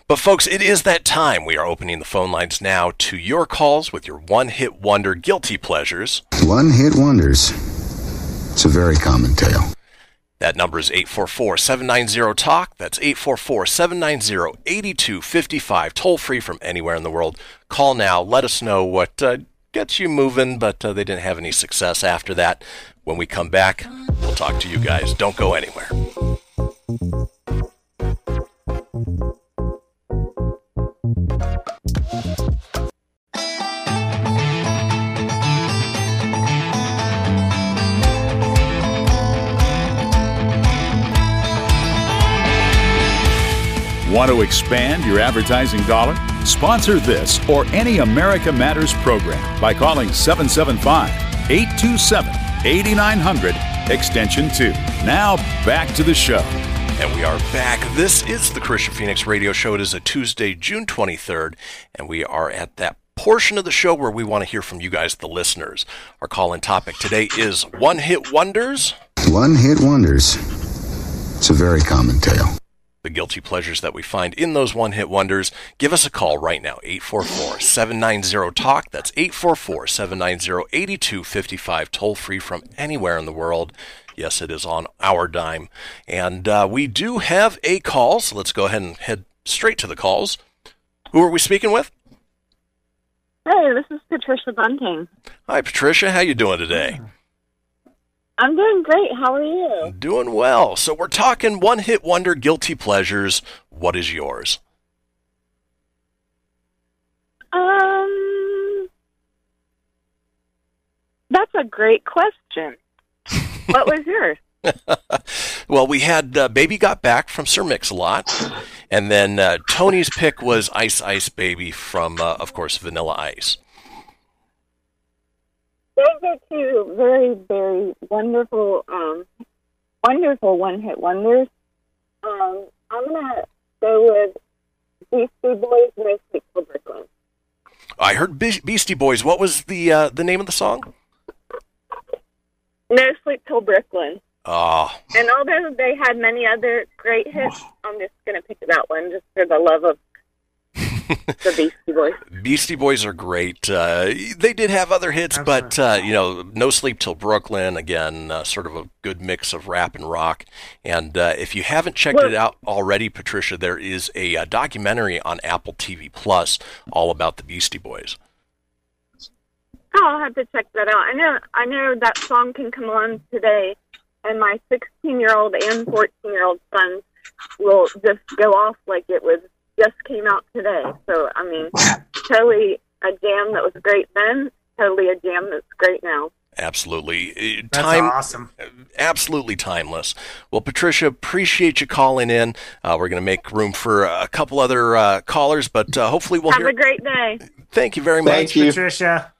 But folks, it is that time. We are opening the phone lines now to your calls with your one-hit wonder guilty pleasures. One hit wonders. It's a very common tale. That number is 844-790-TALK. That's 844-790-8255. Toll free from anywhere in the world. Call now. Let us know what uh, gets you moving, but uh, they didn't have any success after that. When we come back, we'll talk to you guys. Don't go anywhere. Want to expand your advertising dollar? Sponsor this or any America Matters program by calling 775 827 8900 extension 2. Now back to the show. And we are back. This is the Kristian Fenix Radio Show. It is a Tuesday, June 23rd, and we are at that portion of the show where we want to hear from you guys, the listeners. Our call in topic today is One Hit Wonders, One hit wonders. It's a very common tale. The guilty pleasures that we find in those one hit wonders. Give us a call right now, 844 790 TALK. That's 844 790 8255, toll free from anywhere in the world. Yes, it is on our dime. And uh, we do have a call, so let's go ahead and head straight to the calls. Who are we speaking with? Hey, this is Patricia Bunting. Hi, Patricia. How you doing today? I'm doing great. How are you? Doing well. So we're talking one hit wonder guilty pleasures. What is yours? Um, That's a great question. what was yours? Well, we had uh, Baby Got Back from Sir Mix-a-Lot, and then uh, Tony's pick was Ice Ice Baby from, uh, of course, Vanilla Ice. Those are two very, very wonderful, um, wonderful one-hit wonders. Um, I'm gonna go with Beastie Boys' "No Sleep Till Brooklyn." I heard Be- Beastie Boys. What was the uh, the name of the song? "No Sleep Till Brooklyn." Oh, And although they had many other great hits, I'm just gonna pick that one just for the love of the Beastie Boys. Beastie Boys are great. Uh, they did have other hits, but uh, you know, No Sleep Till Brooklyn again, uh, sort of a good mix of rap and rock. And uh, if you haven't checked it out already, Patricia, there is a, uh documentary on Apple TV Plus all about the Beastie Boys. Oh, I'll have to check that out. I know, I know that song can come on today, and my 16 year old and 14 year old sons will just go off like it was just came out today. So, I mean, totally a jam that was great then, totally a jam that's great now. Absolutely. Uh, That's Time, awesome. absolutely timeless. Well, Patricia, appreciate you calling in. Uh, we're going to make room for a couple other uh, callers, but uh, hopefully we'll Have hear. a great day. Thank you very much. Thanks, Patricia.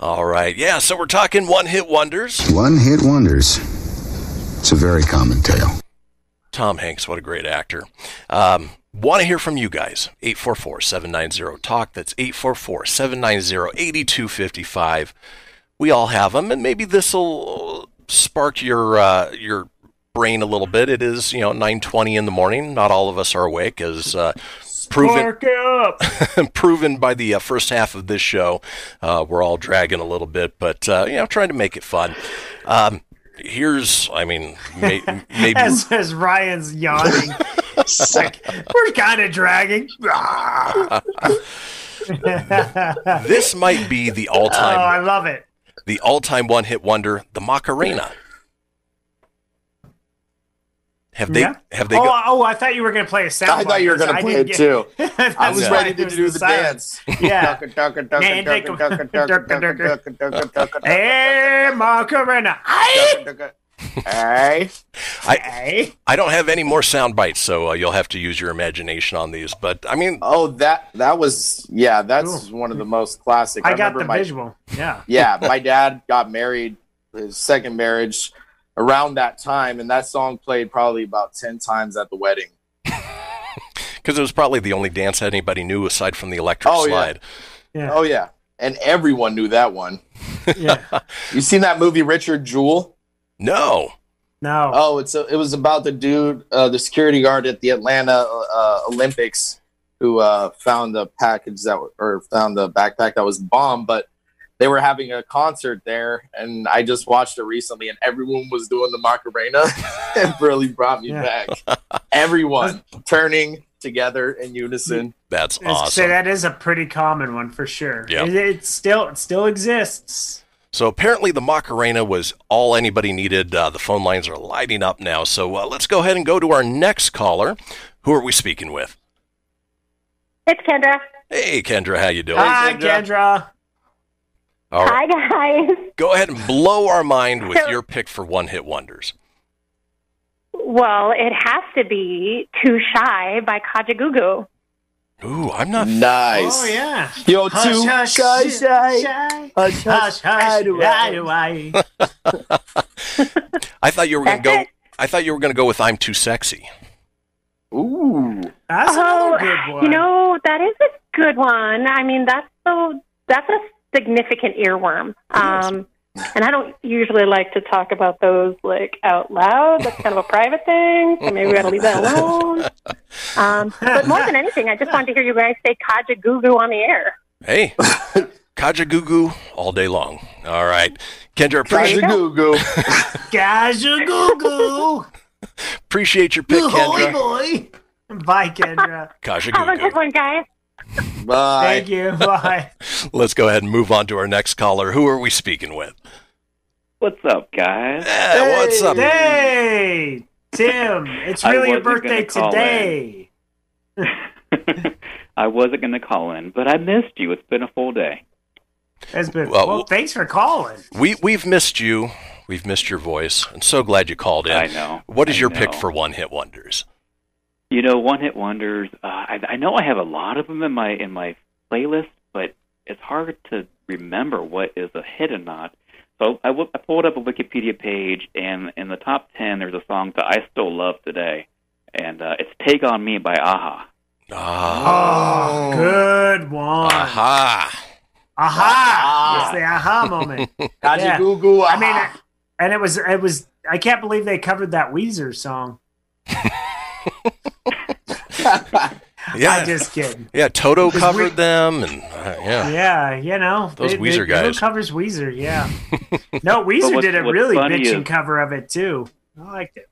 All right. Yeah, so we're talking one hit wonders. One hit wonders. It's a very common tale. Tom Hanks, what a great actor. Um, Want to hear from you guys. 844 790 TALK. That's 844 790 8255. We all have them, and maybe this will spark your uh, your brain a little bit. It is, you know, 9:20 in the morning. Not all of us are awake, as uh, proven up. proven by the uh, first half of this show. Uh, we're all dragging a little bit, but uh, you know, trying to make it fun. Um, here's, I mean, may, maybe as, as Ryan's yawning. like, we're kind of dragging. this might be the oh, all-time. Oh, I love it. the all-time one-hit wonder, the Macarena. Have they? Yeah? Have they? Oh, go- oh, I thought you were going to play a sound. I thought you were going gonna play it too. I was why ready to do the silence. dance. Yeah. Hey, Macarena. Ducka, ducka. Hey. I, I don't have any more sound bites, so uh, you'll have to use your imagination on these. But I mean, Oh, that that was yeah. That's one of the most classic. I got remember the my, visual. Yeah. Yeah, my dad got married, his second marriage, around that time, and that song played probably about ten times at the wedding. because it was probably the only dance anybody knew aside from the electric Oh, yeah. slide. Yeah. Oh yeah, and everyone knew that one. Yeah. You seen that movie Richard Jewell? No. No. Oh, it's a, it was about the dude, uh, the security guard at the Atlanta uh, Olympics, who uh, found the package that w- or found the backpack that was bombed, but they were having a concert there, and I just watched it recently, and everyone was doing the Macarena. it really brought me Yeah. back. Everyone turning together in unison. That's I was say that is a pretty common one for sure. Yep. It, it still it still exists. So apparently the Macarena was all anybody needed. Uh, the phone lines are lighting up now. So uh, let's go ahead and go to our next caller. Who are we speaking with? It's Kendra. Hey, Kendra, how you doing? Hi, Kendra. All right. Hi, guys. Go ahead and blow our mind with your pick for one-hit wonders. Well, it has to be Too Shy by Kajagoogoo. Ooh, I'm not. Nice. Oh yeah. Yo, Hush, two hush, shy, shh, shy. shy. Hush, Hush, hush, hide away. hide away. I thought you were going to go. I thought you were going to go with "I'm Too Sexy." Ooh. That's oh, another good one. you know that is a good one. I mean, that's so that's a significant earworm. Um, and I don't usually like to talk about those like out loud. That's kind of a private thing, so maybe we got to leave that alone. Um, but more than anything, I just wanted to hear you guys say Kajagoogoo on the air. Hey, Kaja Goo Goo all day long. All right, Kendra, appreciate, Kajagoogoo. Goo appreciate your pick, Holy Kendra. boy. Bye, Kendra. Kaja Have a good one, guys. Bye. Thank you. Bye. Let's go ahead and move on to our next caller. Who are we speaking with? What's up, guys? Hey, what's up? Hey, Tim. It's really your birthday today. I wasn't going to call in, but I missed you. It's been a full day. It's been, Well, well, thanks for calling. We we've missed you. We've missed your voice. I'm so glad you called in. I know. What is I your pick for one hit wonders? You know, one hit wonders. Uh, I, I know I have a lot of them in my in my playlist, but it's hard to remember what is a hit and not. So I, w- I pulled up a Wikipedia page, and in the top ten, there's a song that I still love today, and uh, it's "Take on Me" by Aha. Oh, good one. Aha. Aha! It's the aha moment. Kaji goo goo, I mean, and it was it was. I can't believe they covered that Weezer song. Yeah. I'm just kidding. Yeah, Toto covered we- them, and uh, yeah. Yeah, you know Those they- they- Weezer Who guys. covers Weezer? Yeah. no, Weezer But did a really bitching is- cover of it too. I liked it.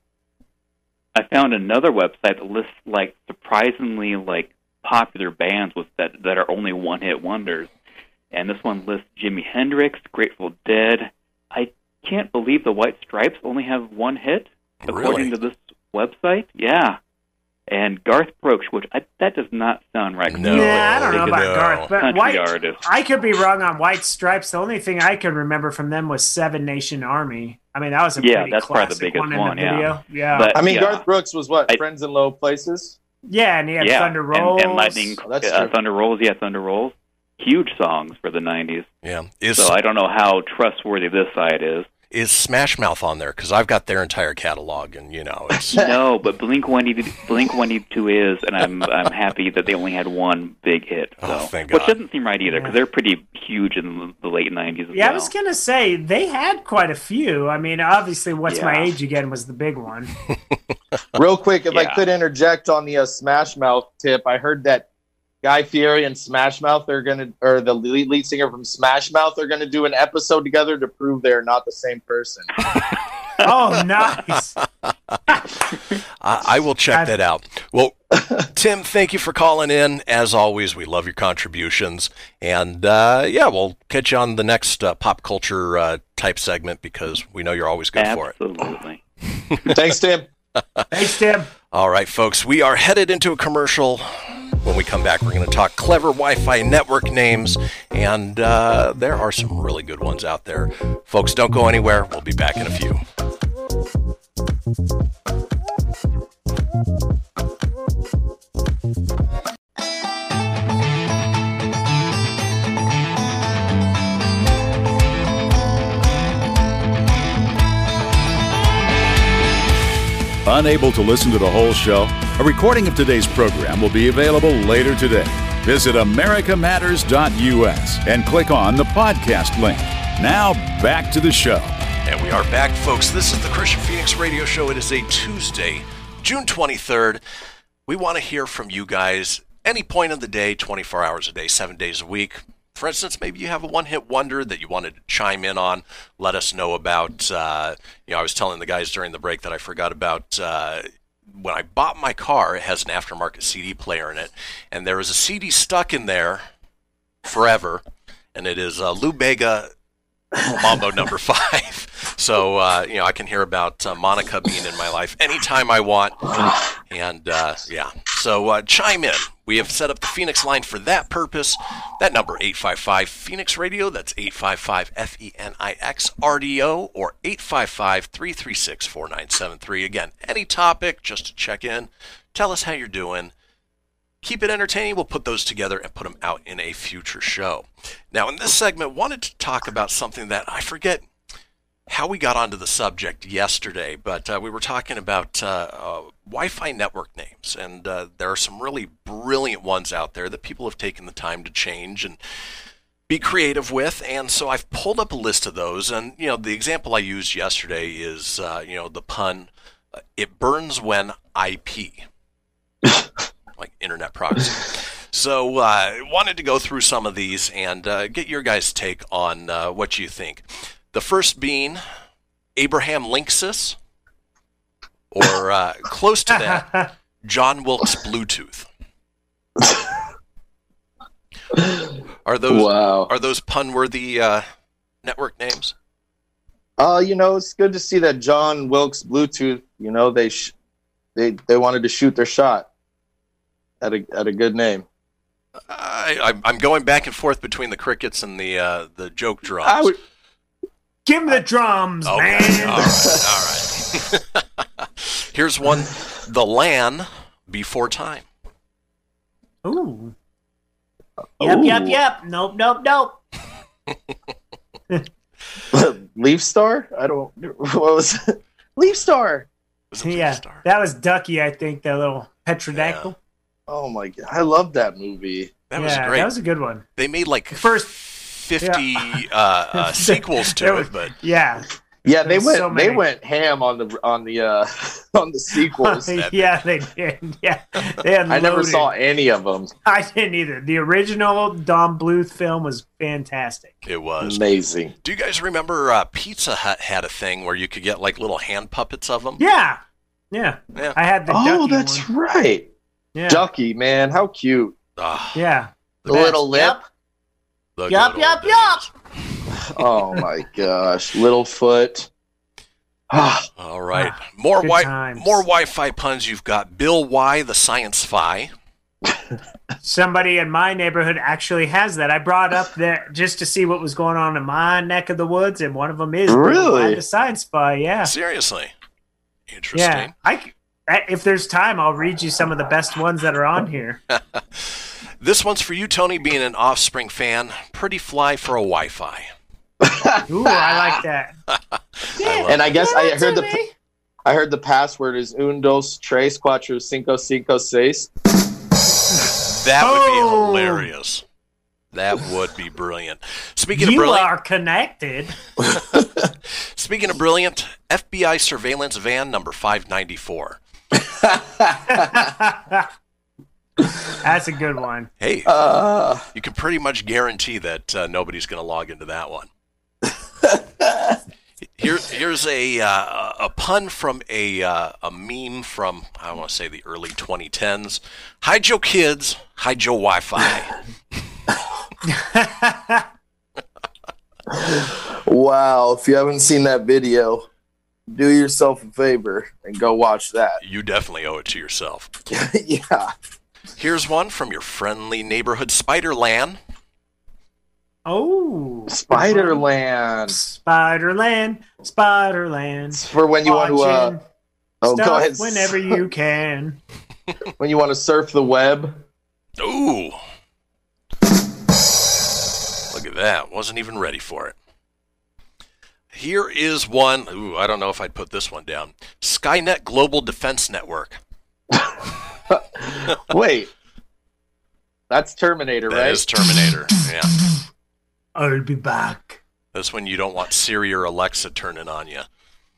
I found another website that lists like surprisingly like popular bands with that that are only one hit wonders, and this one lists Jimi Hendrix, Grateful Dead. I can't believe the White Stripes only have one hit according Really? to this website. Yeah, and Garth Brooks, which I, that does not sound right. No. yeah, I don't know about no. Garth, but Country White. artist. I could be wrong on White Stripes. The only thing I can remember from them was Seven Nation Army. I mean, that was a Yeah, pretty that's probably the classic biggest one in one, the yeah. video. Yeah, But- I mean, Yeah. Garth Brooks was what? I- Friends in Low Places? yeah, and he had yeah, Thunder and- Rolls. and, Lightning, Oh, that's uh, true. Thunder Rolls. Yeah, Thunder Rolls. Huge songs for the '90s. Yeah. Is So I don't know how trustworthy this site is. Is Smash Mouth on there? Because I've got their entire catalog, and you know, it's no, but Blink One Blink One Two is, and I'm I'm happy that they only had one big hit. So, Oh, thank which God. doesn't seem right either because they're pretty huge in the late '90s as Yeah, I was gonna say they had quite a few. I mean, obviously, "What's My Age Again" was the big one. Real quick, if I could interject on the uh, Smash Mouth tip, I heard that Guy Fieri and Smash Mouth are gonna, or the lead, lead singer from Smash Mouth are gonna do an episode together to prove they're not the same person. Oh, nice. I, I will check I've- that out. Well, Tim, thank you for calling in. As always, we love your contributions, and uh, yeah, we'll catch you on the next uh, pop culture uh, type segment because we know you're always good for it. Absolutely. Thanks, Tim. Thanks, Tim. All right, folks, we are headed into a commercial. When we come back, we're going to talk clever Wi Fi network names, and uh, there are some really good ones out there. Folks, don't go anywhere. We'll be back in a few. Unable to listen to the whole show? A recording of today's program will be available later today. Visit americamatters.us and click on the podcast link. Now, back to the show. And we are back, folks. This is the Kristian Fenix Radio Show. It is a Tuesday, June 23rd. We want to hear from you guys any point of the day, 24 hours a day, seven days a week. For instance, maybe you have a one hit wonder that you wanted to chime in on. Let us know about. Uh, you know, I was telling the guys during the break that I forgot about. Uh, when I bought my car, it has an aftermarket CD player in it, and there is a CD stuck in there forever, and it is uh, Lou Bega Mambo number five. So uh, you know, I can hear about uh, Monica being in my life anytime I want, and uh, yeah. So uh, chime in. We have set up the Fenix line for that purpose. That number eight five five Fenix Radio. That's eight five five F E N I X R D O or 855-336-4973. Again, any topic, just to check in. Tell us how you're doing keep it entertaining. We'll put those together and put them out in a future show. Now, in this segment, wanted to talk about something that I forget how we got onto the subject yesterday, but uh, we were talking about uh, uh, Wi-Fi network names, and uh, there are some really brilliant ones out there that people have taken the time to change and be creative with. And so I've pulled up a list of those, and you know, the example I used yesterday is uh, you know the pun, uh, "It burns when IP." like internet proxy. So, uh, wanted to go through some of these and uh, get your guys' take on uh, what you think. The first being Abraham Linksys, or uh, close to that, John Wilkes Bluetooth. Are those Wow. are those pun-worthy uh, network names? Uh, you know, it's good to see that John Wilkes Bluetooth. You know, they sh- they they wanted to shoot their shot at a at a good name. I, I'm- I'm going back and forth between the crickets and the uh, the joke drums. I would, Give me the drums, Okay, man. all right, all right. Here's one: the LAN before time. Ooh. Uh, yep, yep, yep. Nope, nope, nope. Leaf Star? I don't. What was it? Leaf Star? Yeah, star? that was Ducky, I think, that little petrodactyl. Oh my god, I love that movie. That was great. that was a good one. They made like First, fifty uh, uh, sequels There to was- it, but Yeah. Yeah, they went. so they went ham on the on the uh on the sequels. yeah, they did. Yeah, they had I never saw any of them. I didn't either. The original Don Bluth film was fantastic. it was Amazing. Do you guys remember uh, Pizza Hut had a thing where you could get like little hand puppets of them? Yeah, yeah. Yeah. I had the Oh, Ducky that's one. right. Yeah, Ducky, man, how cute. Ah, yeah. The little lip. The Yup, good yup, yup. Oh my gosh, little foot. All right, ah, more good wi- times. more Wi-Fi puns. You've got Bill Y, the science fi. Somebody in my neighborhood actually has that. I brought up there just to see what was going on in my neck of the woods, and one of them is Really? the science Fi. Yeah, Seriously, interesting. yeah. I c- I- if there's time, I'll read you some of the best ones that are on here. This one's for you, Tony, being an Offspring fan. Pretty fly for a Wi-Fi. Ooh, I like that. And I guess I heard the me. I heard the password is un dos tres cuatro cinco cinco seis. That would be hilarious. That would be brilliant. Speaking of You brilliant, are connected. speaking of brilliant, FBI surveillance van number five ninety four. That's a good one. Hey, Uh, you can pretty much guarantee that uh, nobody's going to log into that one. Here, here's a uh, a pun from a uh, a meme from I want to say the early 2010s. Hide your kids, hide your Wi-Fi. wow, if you haven't seen that video, do yourself a favor and go watch that. you definitely owe it to yourself. yeah. Here's one from your friendly neighborhood Spiderland. Oh, Spiderland. Spiderland, Spiderland. For when you want to uh oh go ahead whenever you can. when you want to surf the web. Ooh. Look at that. Wasn't even ready for it. Here is one. Ooh, I don't know if I'd put this one down. Skynet Global Defense Network. Wait. That's Terminator, That right? is Terminator. Yeah. I'll be back. That's when you don't want Siri or Alexa turning on you.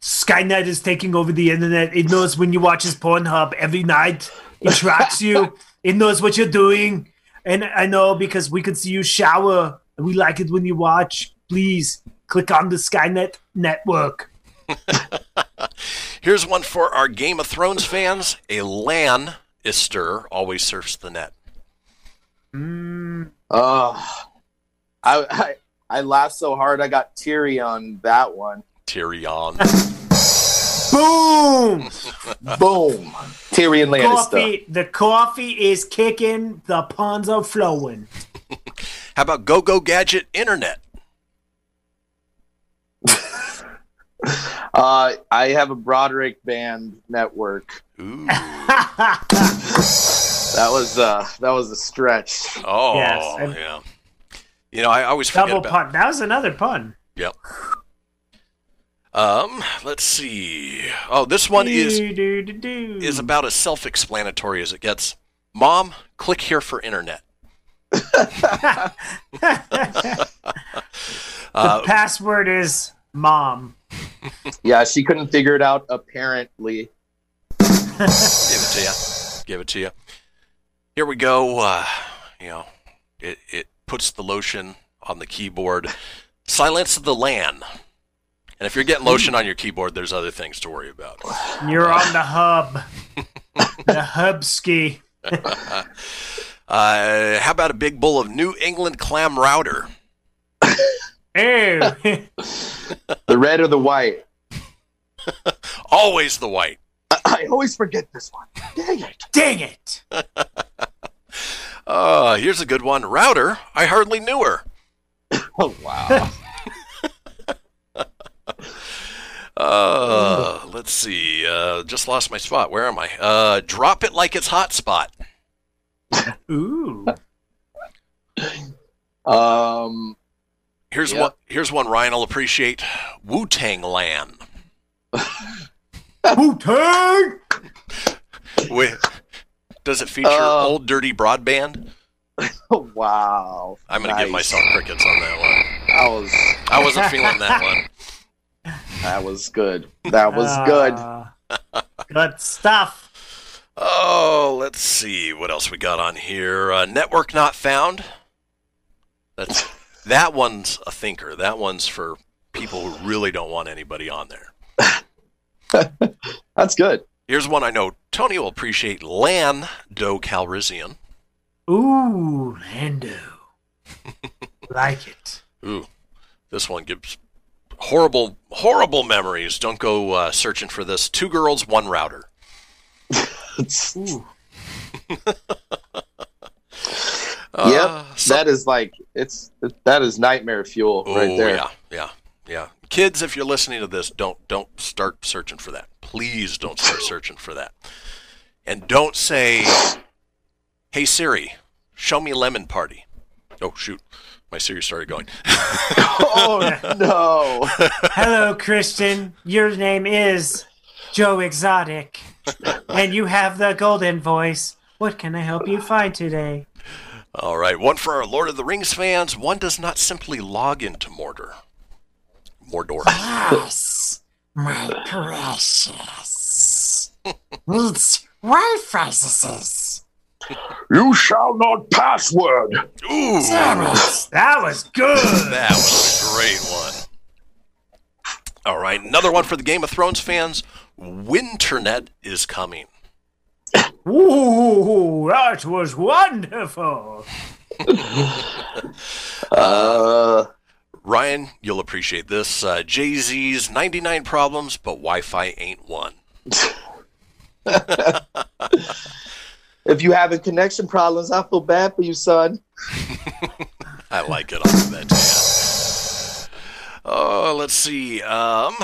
Skynet is taking over the internet. It knows when you watch his Pornhub every night. It tracks you. It knows what you're doing. And I know because we could see you shower. And we like it when you watch. Please click on the Skynet network. Here's one for our Game of Thrones fans. A Lannister always surfs the net. Oh, I, I I laughed so hard I got teary on that one. Tyrion. Boom! Boom. Tyrion Lannister. Coffee. The coffee is kicking. The puns are flowing. How about Go Go Gadget Internet? Uh, I have a Broderick Band network. Ooh. That was uh that was a stretch. Oh, Yes, and- yeah. You know, I always forget Double about. pun. That was another pun. Yep. Um, let's see. Oh, this one is is about as self-explanatory as it gets. Mom, click here for internet. the Uh, password is mom. Yeah, she couldn't figure it out apparently. Give it to you. Give it to you. Here we go. Uh, you know, it it puts the lotion on the keyboard. Silence of the LAN. And if you're getting lotion on your keyboard, there's other things to worry about. You're on the hub. the hub ski. Uh, how about a big bowl of New England clam router? Ew. The red or the white? Always the white. I always forget this one. Dang it. Dang it. Uh, here's a good one. Router, I hardly knew her. Oh wow. Uh, let's see. Uh, just lost my spot. Where am I? Uh, drop it like it's hot spot. Ooh. Um. Here's Yeah. one. Here's one Ryan will appreciate. Wu Tang Lan. Wu Tang. Wait, does it feature Uh, old dirty broadband? Wow. I'm gonna give myself crickets on that one. I was I wasn't feeling that one. that was good. That was good. Uh, good stuff. Oh, let's see what else we got on here. Uh, network not found. That's that one's a thinker. That one's for people who really don't want anybody on there. That's good. Here's one I know Tony will appreciate. Lan Do Calrissian. Ooh, Lando. like it. Ooh, this one gives horrible, horrible memories. Don't go uh, searching for this. Two girls, one router. Ooh. Yep. Uh, that is like it's that is nightmare fuel right Oh, there. Yeah, yeah, yeah. Kids, if you're listening to this, don't don't start searching for that. Please don't start searching for that. And don't say, "Hey Siri, show me Lemon Party." Oh shoot, my Siri started going. oh no. Hello, Kristian. Your name is Joe Exotic, and you have the golden voice. What can I help you find today? All right, one for our Lord of the Rings fans. One does not simply log into Mordor. Mordor. Yes, my precious. Needs Wi-Fi. You shall not password. Ooh, Damn it. That was good. That was a great one. All right, another one for the Game of Thrones fans. Winternet is coming. Ooh, that was wonderful. Uh, Ryan, you'll appreciate this. Uh, Jay Z's 99 problems, but Wi Fi ain't one. if you having connection problems, I feel bad for you, son. I like it. I'll give that to you. Oh, let's see. Um,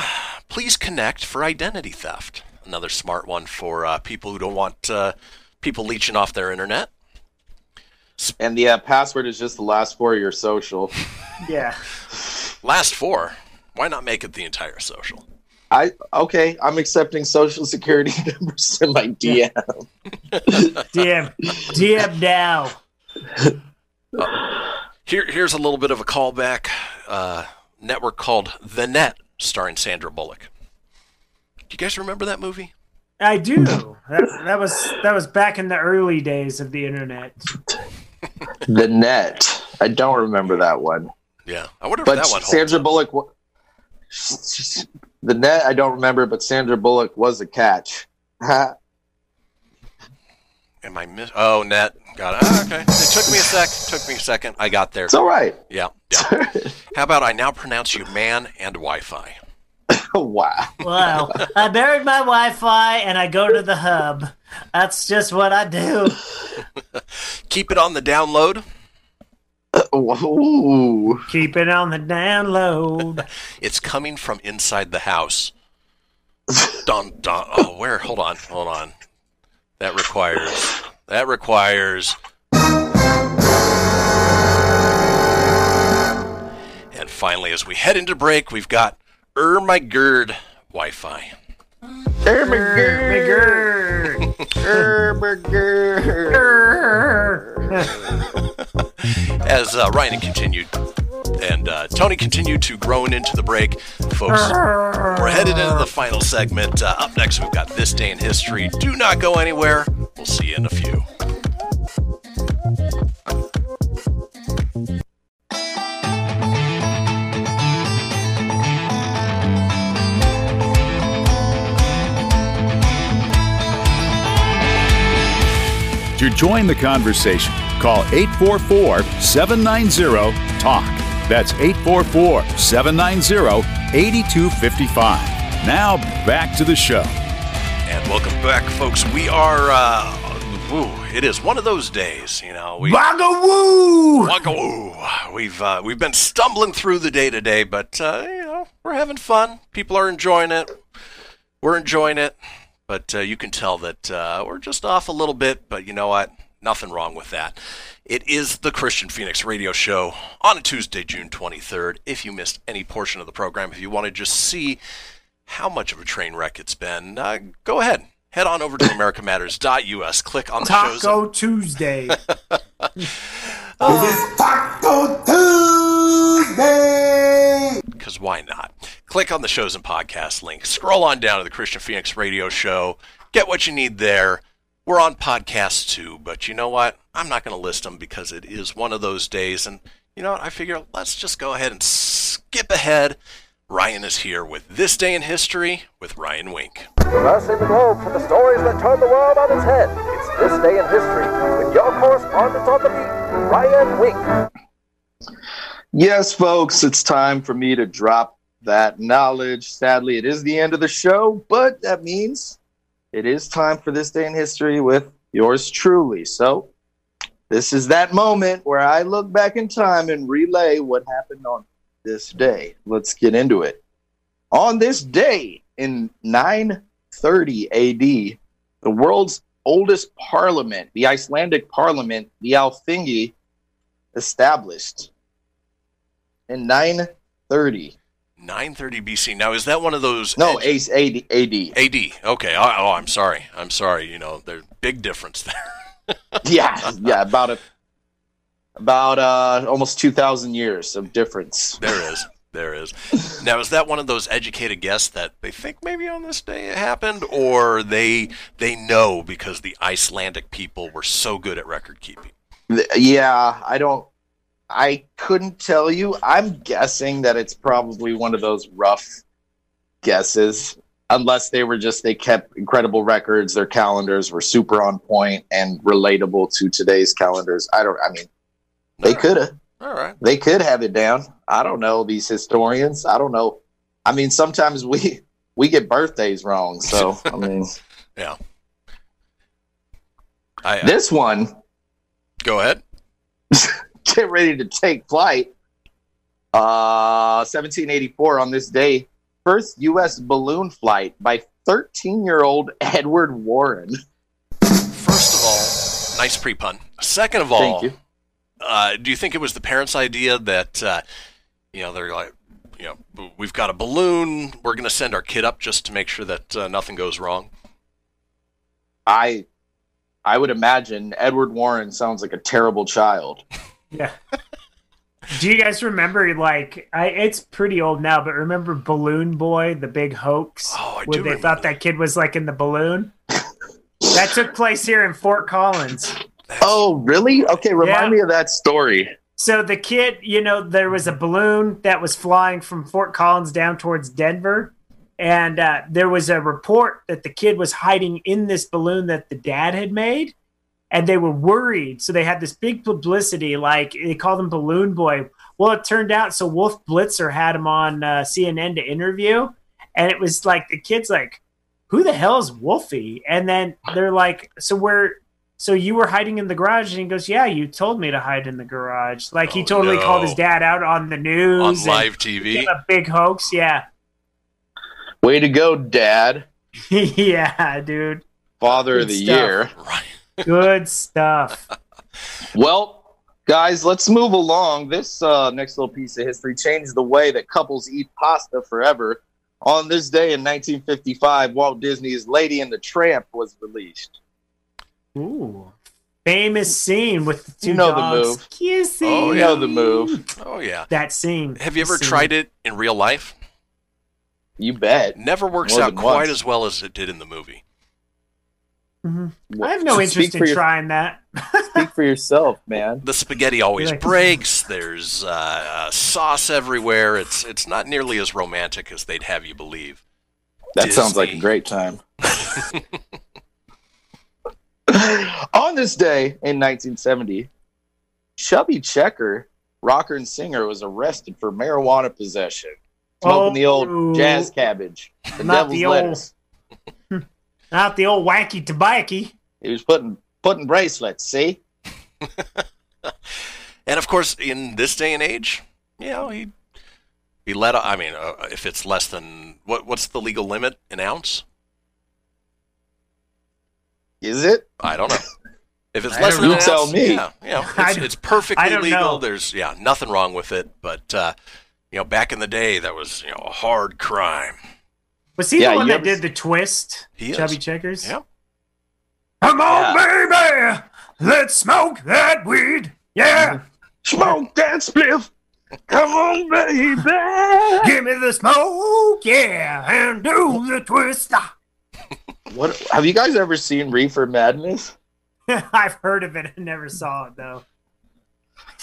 please connect for identity theft. Another smart one for uh, people who don't want uh, people leeching off their internet. And the uh, password is just the last four of your social. Yeah. Last four. Why not make it the entire social? I okay. I'm accepting social security numbers in my DM. DM, DM now. Here, here's a little bit of a callback. Uh, network called The Net, starring Sandra Bullock. Do you guys remember that movie? I do. That, that was that was back in the early days of the internet. the net. I don't remember that one. Yeah, I wonder if But that one holds Sandra Bullock. wa- The net. I don't remember, but Sandra Bullock was a catch. Am I miss? Oh, net. Got it. Ah, okay. It took me a sec. Took me a second. I got there. It's all right. Yeah. Yeah. How about I now pronounce you man and Wi-Fi? wow. Wow. I buried my Wi-Fi and I go to the hub. That's just what I do. Keep it on the download. Ooh. Keep it on the download. It's coming from inside the house. Dun dun. Oh, where? Hold on. Hold on. That requires. That requires. And finally, as we head into break, we've got Er My Gerd Wi-Fi. As uh, Ryan continued and uh, Tony continued to groan into the break, folks, we're headed into the final segment. Uh, up next, we've got This Day in History. Do not go anywhere. We'll see you in a few. To join the conversation, call 844 790 TALK. That's 844 790 8255. Now back to the show. And welcome back, folks. We are uh, Ooh, it is one of those days, you know. We, Wagga-woo! Wagga-woo! We've uh, we've been stumbling through the day today, but uh, you know we're having fun. People are enjoying it. We're enjoying it, but uh, you can tell that uh, we're just off a little bit. But you know what? Nothing wrong with that. It is the Kristian Fenix Radio Show on a Tuesday, June 23rd. If you missed any portion of the program, if you want to just see how much of a train wreck it's been, uh, go ahead. Head on over to americamatters.us. Click on the shows. Taco Tuesday. Oh. Taco Tuesday. because why not? Click on the shows and podcast link. Scroll on down to the Kristian Fenix Radio Show. Get what you need there. We're on podcasts too, but you know what? I'm not going to list them because it is one of those days. And you know what? I figure let's just go ahead and skip ahead. Ryan is here with This Day in History with Ryan Wink. Crossing the globe for the stories that turn the world on its head. This day in history with your correspondent on the beat, Ryan Wink. Yes, folks, it's time for me to drop that knowledge. Sadly, it is the end of the show, but that means it is time for this day in history with yours truly. So, this is that moment where I look back in time and relay what happened on this day. Let's get into it. On this day in 930 AD, the world's oldest parliament, the Icelandic parliament, the Alþingi, established in 930. 930 BC. Now, is that one of those? No, Ace AD. AD. AD. Okay. Oh, oh, I'm sorry. I'm sorry. You know, there's big difference there. yeah, yeah, about a about uh almost 2000 years of difference. There is. There is. Now, is that one of those educated guesses that they think maybe on this day it happened, or they they know because the Icelandic people were so good at record keeping? Yeah, I don't I couldn't tell you. I'm guessing that it's probably one of those rough guesses unless they were just they kept incredible records, their calendars were super on point and relatable to today's calendars. I don't I mean they could have All right. they could have it down. I don't know these historians. I don't know. I mean, sometimes we we get birthdays wrong. So I mean, Yeah. I, uh, this one go ahead. get ready to take flight. Uh, 1784 on this day, first U.S. balloon flight by 13-year-old Edward Warren. First of all, nice pre pun. Second of all, Thank you. Uh, do you think it was the parents' idea that uh, you know they're like, you know, we've got a balloon, we're going to send our kid up just to make sure that uh, nothing goes wrong? I I would imagine Edward Warren sounds like a terrible child. Yeah. Do you guys remember like I it's pretty old now, but remember Balloon Boy, the big hoax? Oh, I where do they remember thought that kid was like in the balloon? that took place here in Fort Collins. Oh, really? Okay, remind Yeah. me of that story. So the kid, you know, there was a balloon that was flying from Fort Collins down towards Denver. And uh, there was a report that the kid was hiding in this balloon that the dad had made. And they were worried. So they had this big publicity, like they called him Balloon Boy. Well, it turned out so Wolf Blitzer had him on uh, CNN to interview. And it was like the kid's like, who the hell is Wolfie? And then they're like, so we're so you were hiding in the garage and he goes yeah you told me to hide in the garage like he Oh, totally no. called his dad out on the news On live tv a big hoax yeah Way to go, Dad. yeah dude Father of the stuff. year. good stuff Well, guys, let's move along. This uh, next little piece of history changed the way that couples eat pasta forever. On this day in 1955, Walt Disney's Lady and the Tramp was released. Ooh. famous scene with the two You know dogs the move. kissing Oh, you know the move. Oh yeah. that scene Have you ever scene. tried it in real life? You bet. Never works More out quite once. as well as it did in the movie. Mhm. i have no Speak interest in your- trying that Speak for yourself, man. The spaghetti always Like- breaks. There's uh, uh, sauce everywhere. It's it's not nearly as romantic as they'd have you believe. That sounds like a great time. On this day in 1970, Chubby Checker, rocker and singer, was arrested for marijuana possession, smoking the Oh. old jazz cabbage, the Not devil's the old- lettuce. not the old wacky tobacco He was putting putting bracelets. See, And of course, in this day and age, you know, he he let. I mean, uh, if it's less than what what's the legal limit an ounce? Is it? I don't know. If it's less than know. You tell me. yeah, you know, it's, don't- it's perfectly legal. know. There's yeah, nothing wrong with it. But uh, you know, back in the day, that was you know a hard crime. Was he Yeah, the one that ever- did the twist? He is. Chubby Checkers. Yep. Come on, baby, let's smoke that weed. Yeah, smoke that spliff. Come on, baby. Give me the smoke, yeah, and do the twist. What have you guys ever seen Reefer Madness? I've heard of it. I never saw it though.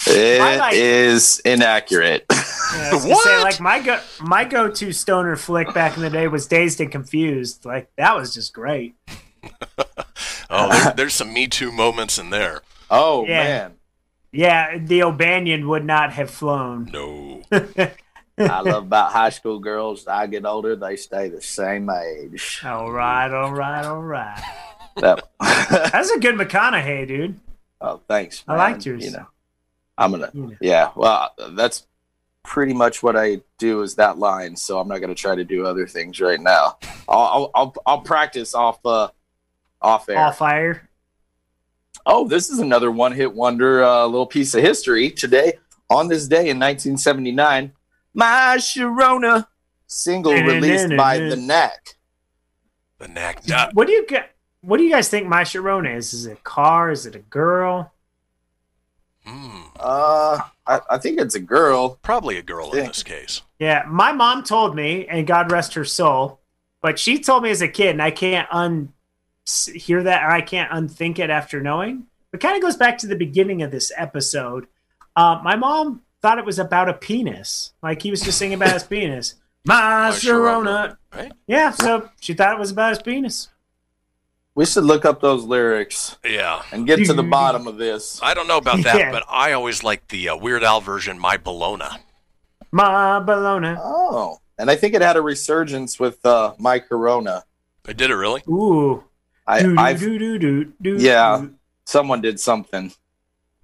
It is like- inaccurate. Yeah, I Say, like my go my go to stoner flick back in the day was Dazed and Confused. Like that was just great. Oh, there, there's some Me Too moments in there. Oh Yeah. man, Yeah, the O'Bannion would not have flown. No. I love about high school girls. I get older, they stay the same age. All right, all right, all right. That, That's a good McConaughey, dude. oh, thanks. I man. liked yours. You know, I'm gonna. Yeah, well, that's pretty much what I do is that line. So I'm not gonna try to do other things right now. I'll I'll I'll, I'll practice off uh off air. Off fire. Oh, this is another one hit wonder, uh, little piece of history. Today, on this day in 1979, My Sharona single released by The Knack. The Knack. What do you get? What do you guys think My Sharona is? Is it a car? Is it a girl? Uh, I, I think it's a girl. Probably a girl in this case. Yeah, my mom told me, and God rest her soul, but she told me as a kid, and I can't un hear that, or I can't unthink it after knowing. It kind of goes back to the beginning of this episode. Uh, my mom thought it was about a penis, like he was just singing about his penis. My Sharona. Right? Yeah, so she thought it was about his penis. We should look up those lyrics. Yeah. And get to the bottom of this. I don't know about that, Yeah. but I always like the uh, Weird Al version, My Bologna. My Bologna. Oh, and I think it had a resurgence with uh, My Corona. I did it really? Ooh. I, Doo, I've, doo, doo, doo, doo, yeah, doo. someone did something.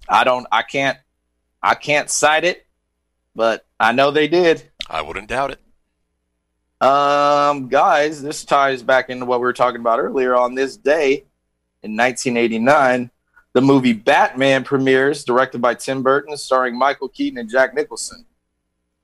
I don't. I can't. I can't cite it, but I know they did. I wouldn't doubt it. Um, guys, this ties back into what we were talking about earlier. On this day in 1989, the movie Batman premieres, directed by Tim Burton, starring Michael Keaton and Jack Nicholson.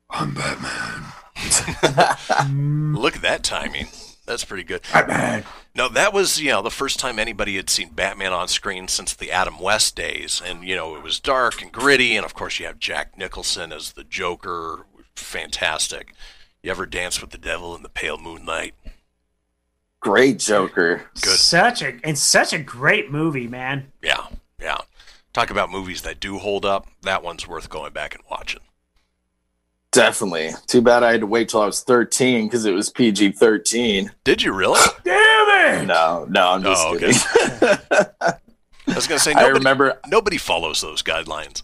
I'm Batman. Look at that timing. That's pretty good. Batman. No, that was, you know, the first time anybody had seen Batman on screen since the Adam West days. And, you know, it was dark and gritty. And, of course, you have Jack Nicholson as the Joker. Fantastic. You ever dance with the devil in the pale moonlight? Great Joker. Good. Such a it's such a great movie, man. Yeah, yeah. Talk about movies that do hold up. That one's worth going back and watching. Definitely. Too bad I had to wait till I was 13 because it was PG 13. Did you really? Damn it! No, no, I'm just Oh, okay. kidding. I was going to say, I remember- nobody follows those guidelines.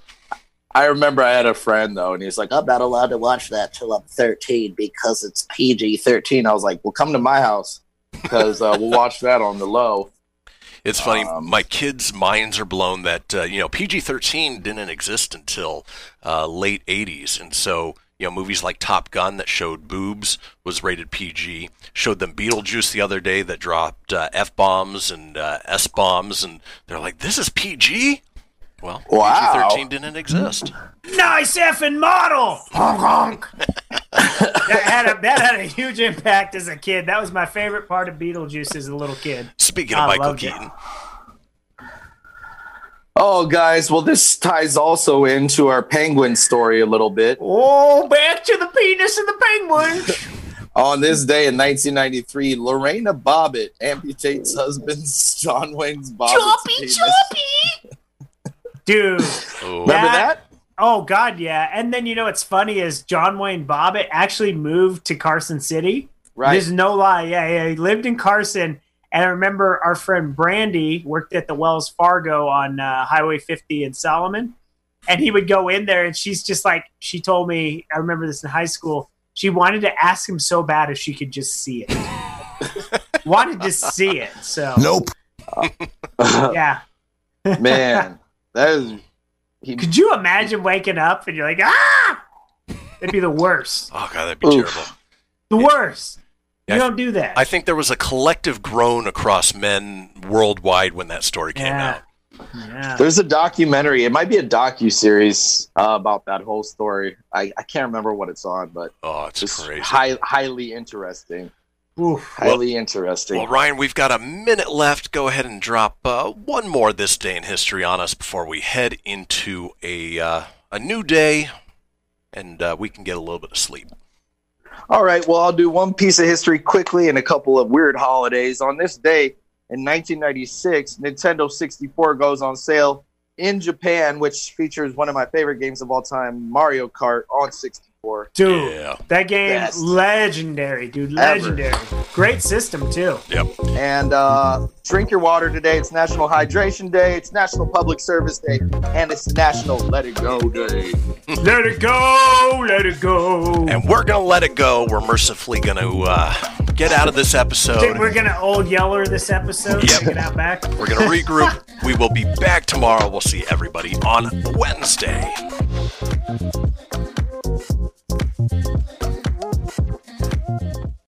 I remember I had a friend though, and he's like, I'm not allowed to watch that till I'm 13 because it's PG 13. I was like, well, come to my house because uh, we'll watch that on the low. It's funny. Um, my kids' minds are blown that uh, you know PG thirteen didn't exist until uh, late '80s, and so you know movies like Top Gun that showed boobs was rated PG. Showed them Beetlejuice the other day that dropped uh, f bombs and uh, s bombs, and they're like, "This is PG." Well, Wow. PG thirteen didn't exist. Nice effing model. Honk honk. that had a that had a huge impact as a kid. That was my favorite part of Beetlejuice as a little kid. Speaking of I Michael loved it. Keaton, Oh, guys, well, this ties also into our penguin story a little bit. Oh, back to the penis and the penguin. On this day in 1993, Lorena Bobbitt amputates husband's John Wayne's Bobbitt's Choppy, penis. choppy. Dude. Remember that? Oh God, yeah. And then you know what's funny is John Wayne Bobbitt actually moved to Carson City. Right. There's no lie. Yeah, yeah. He lived in Carson. And I remember our friend Brandy worked at the Wells Fargo on uh, Highway 50 in Solomon. And he would go in there and she's just like, she told me, I remember this in high school. She wanted to ask him so bad if she could just see it. wanted to see it. So, Nope. yeah. Man, that is. He, Could you imagine waking up and you're like, ah? It'd be the worst. Oh god, that'd be terrible. The worst. Yeah, you I- don't do that. I think there was a collective groan across men worldwide when that story came Yeah. out. Yeah. There's a documentary. It might be a docu series uh, about that whole story. I, I can't remember what it's on, but oh, it's crazy. High, highly interesting. Highly interesting. Well, Ryan, we've got a minute left. Go ahead and drop uh, one more this day in history on us before we head into a uh, a new day, and uh, we can get a little bit of sleep. All right. Well, I'll do one piece of history quickly and a couple of weird holidays. On this day in 1996, Nintendo 64 goes on sale in Japan, which features one of my favorite games of all time, Mario Kart on 64. Dude, that game Best. legendary, dude. Ever. Legendary. Great system too. Yep. And uh, drink your water today. It's National Hydration Day. It's National Public Service Day, and it's National Let It Go Day. let it go, let it go. And we're gonna let it go. We're mercifully gonna uh, get out of this episode. Think we're gonna old yeller this episode. Yep. Take it out back. We're gonna regroup. we will be back tomorrow. We'll see everybody on Wednesday.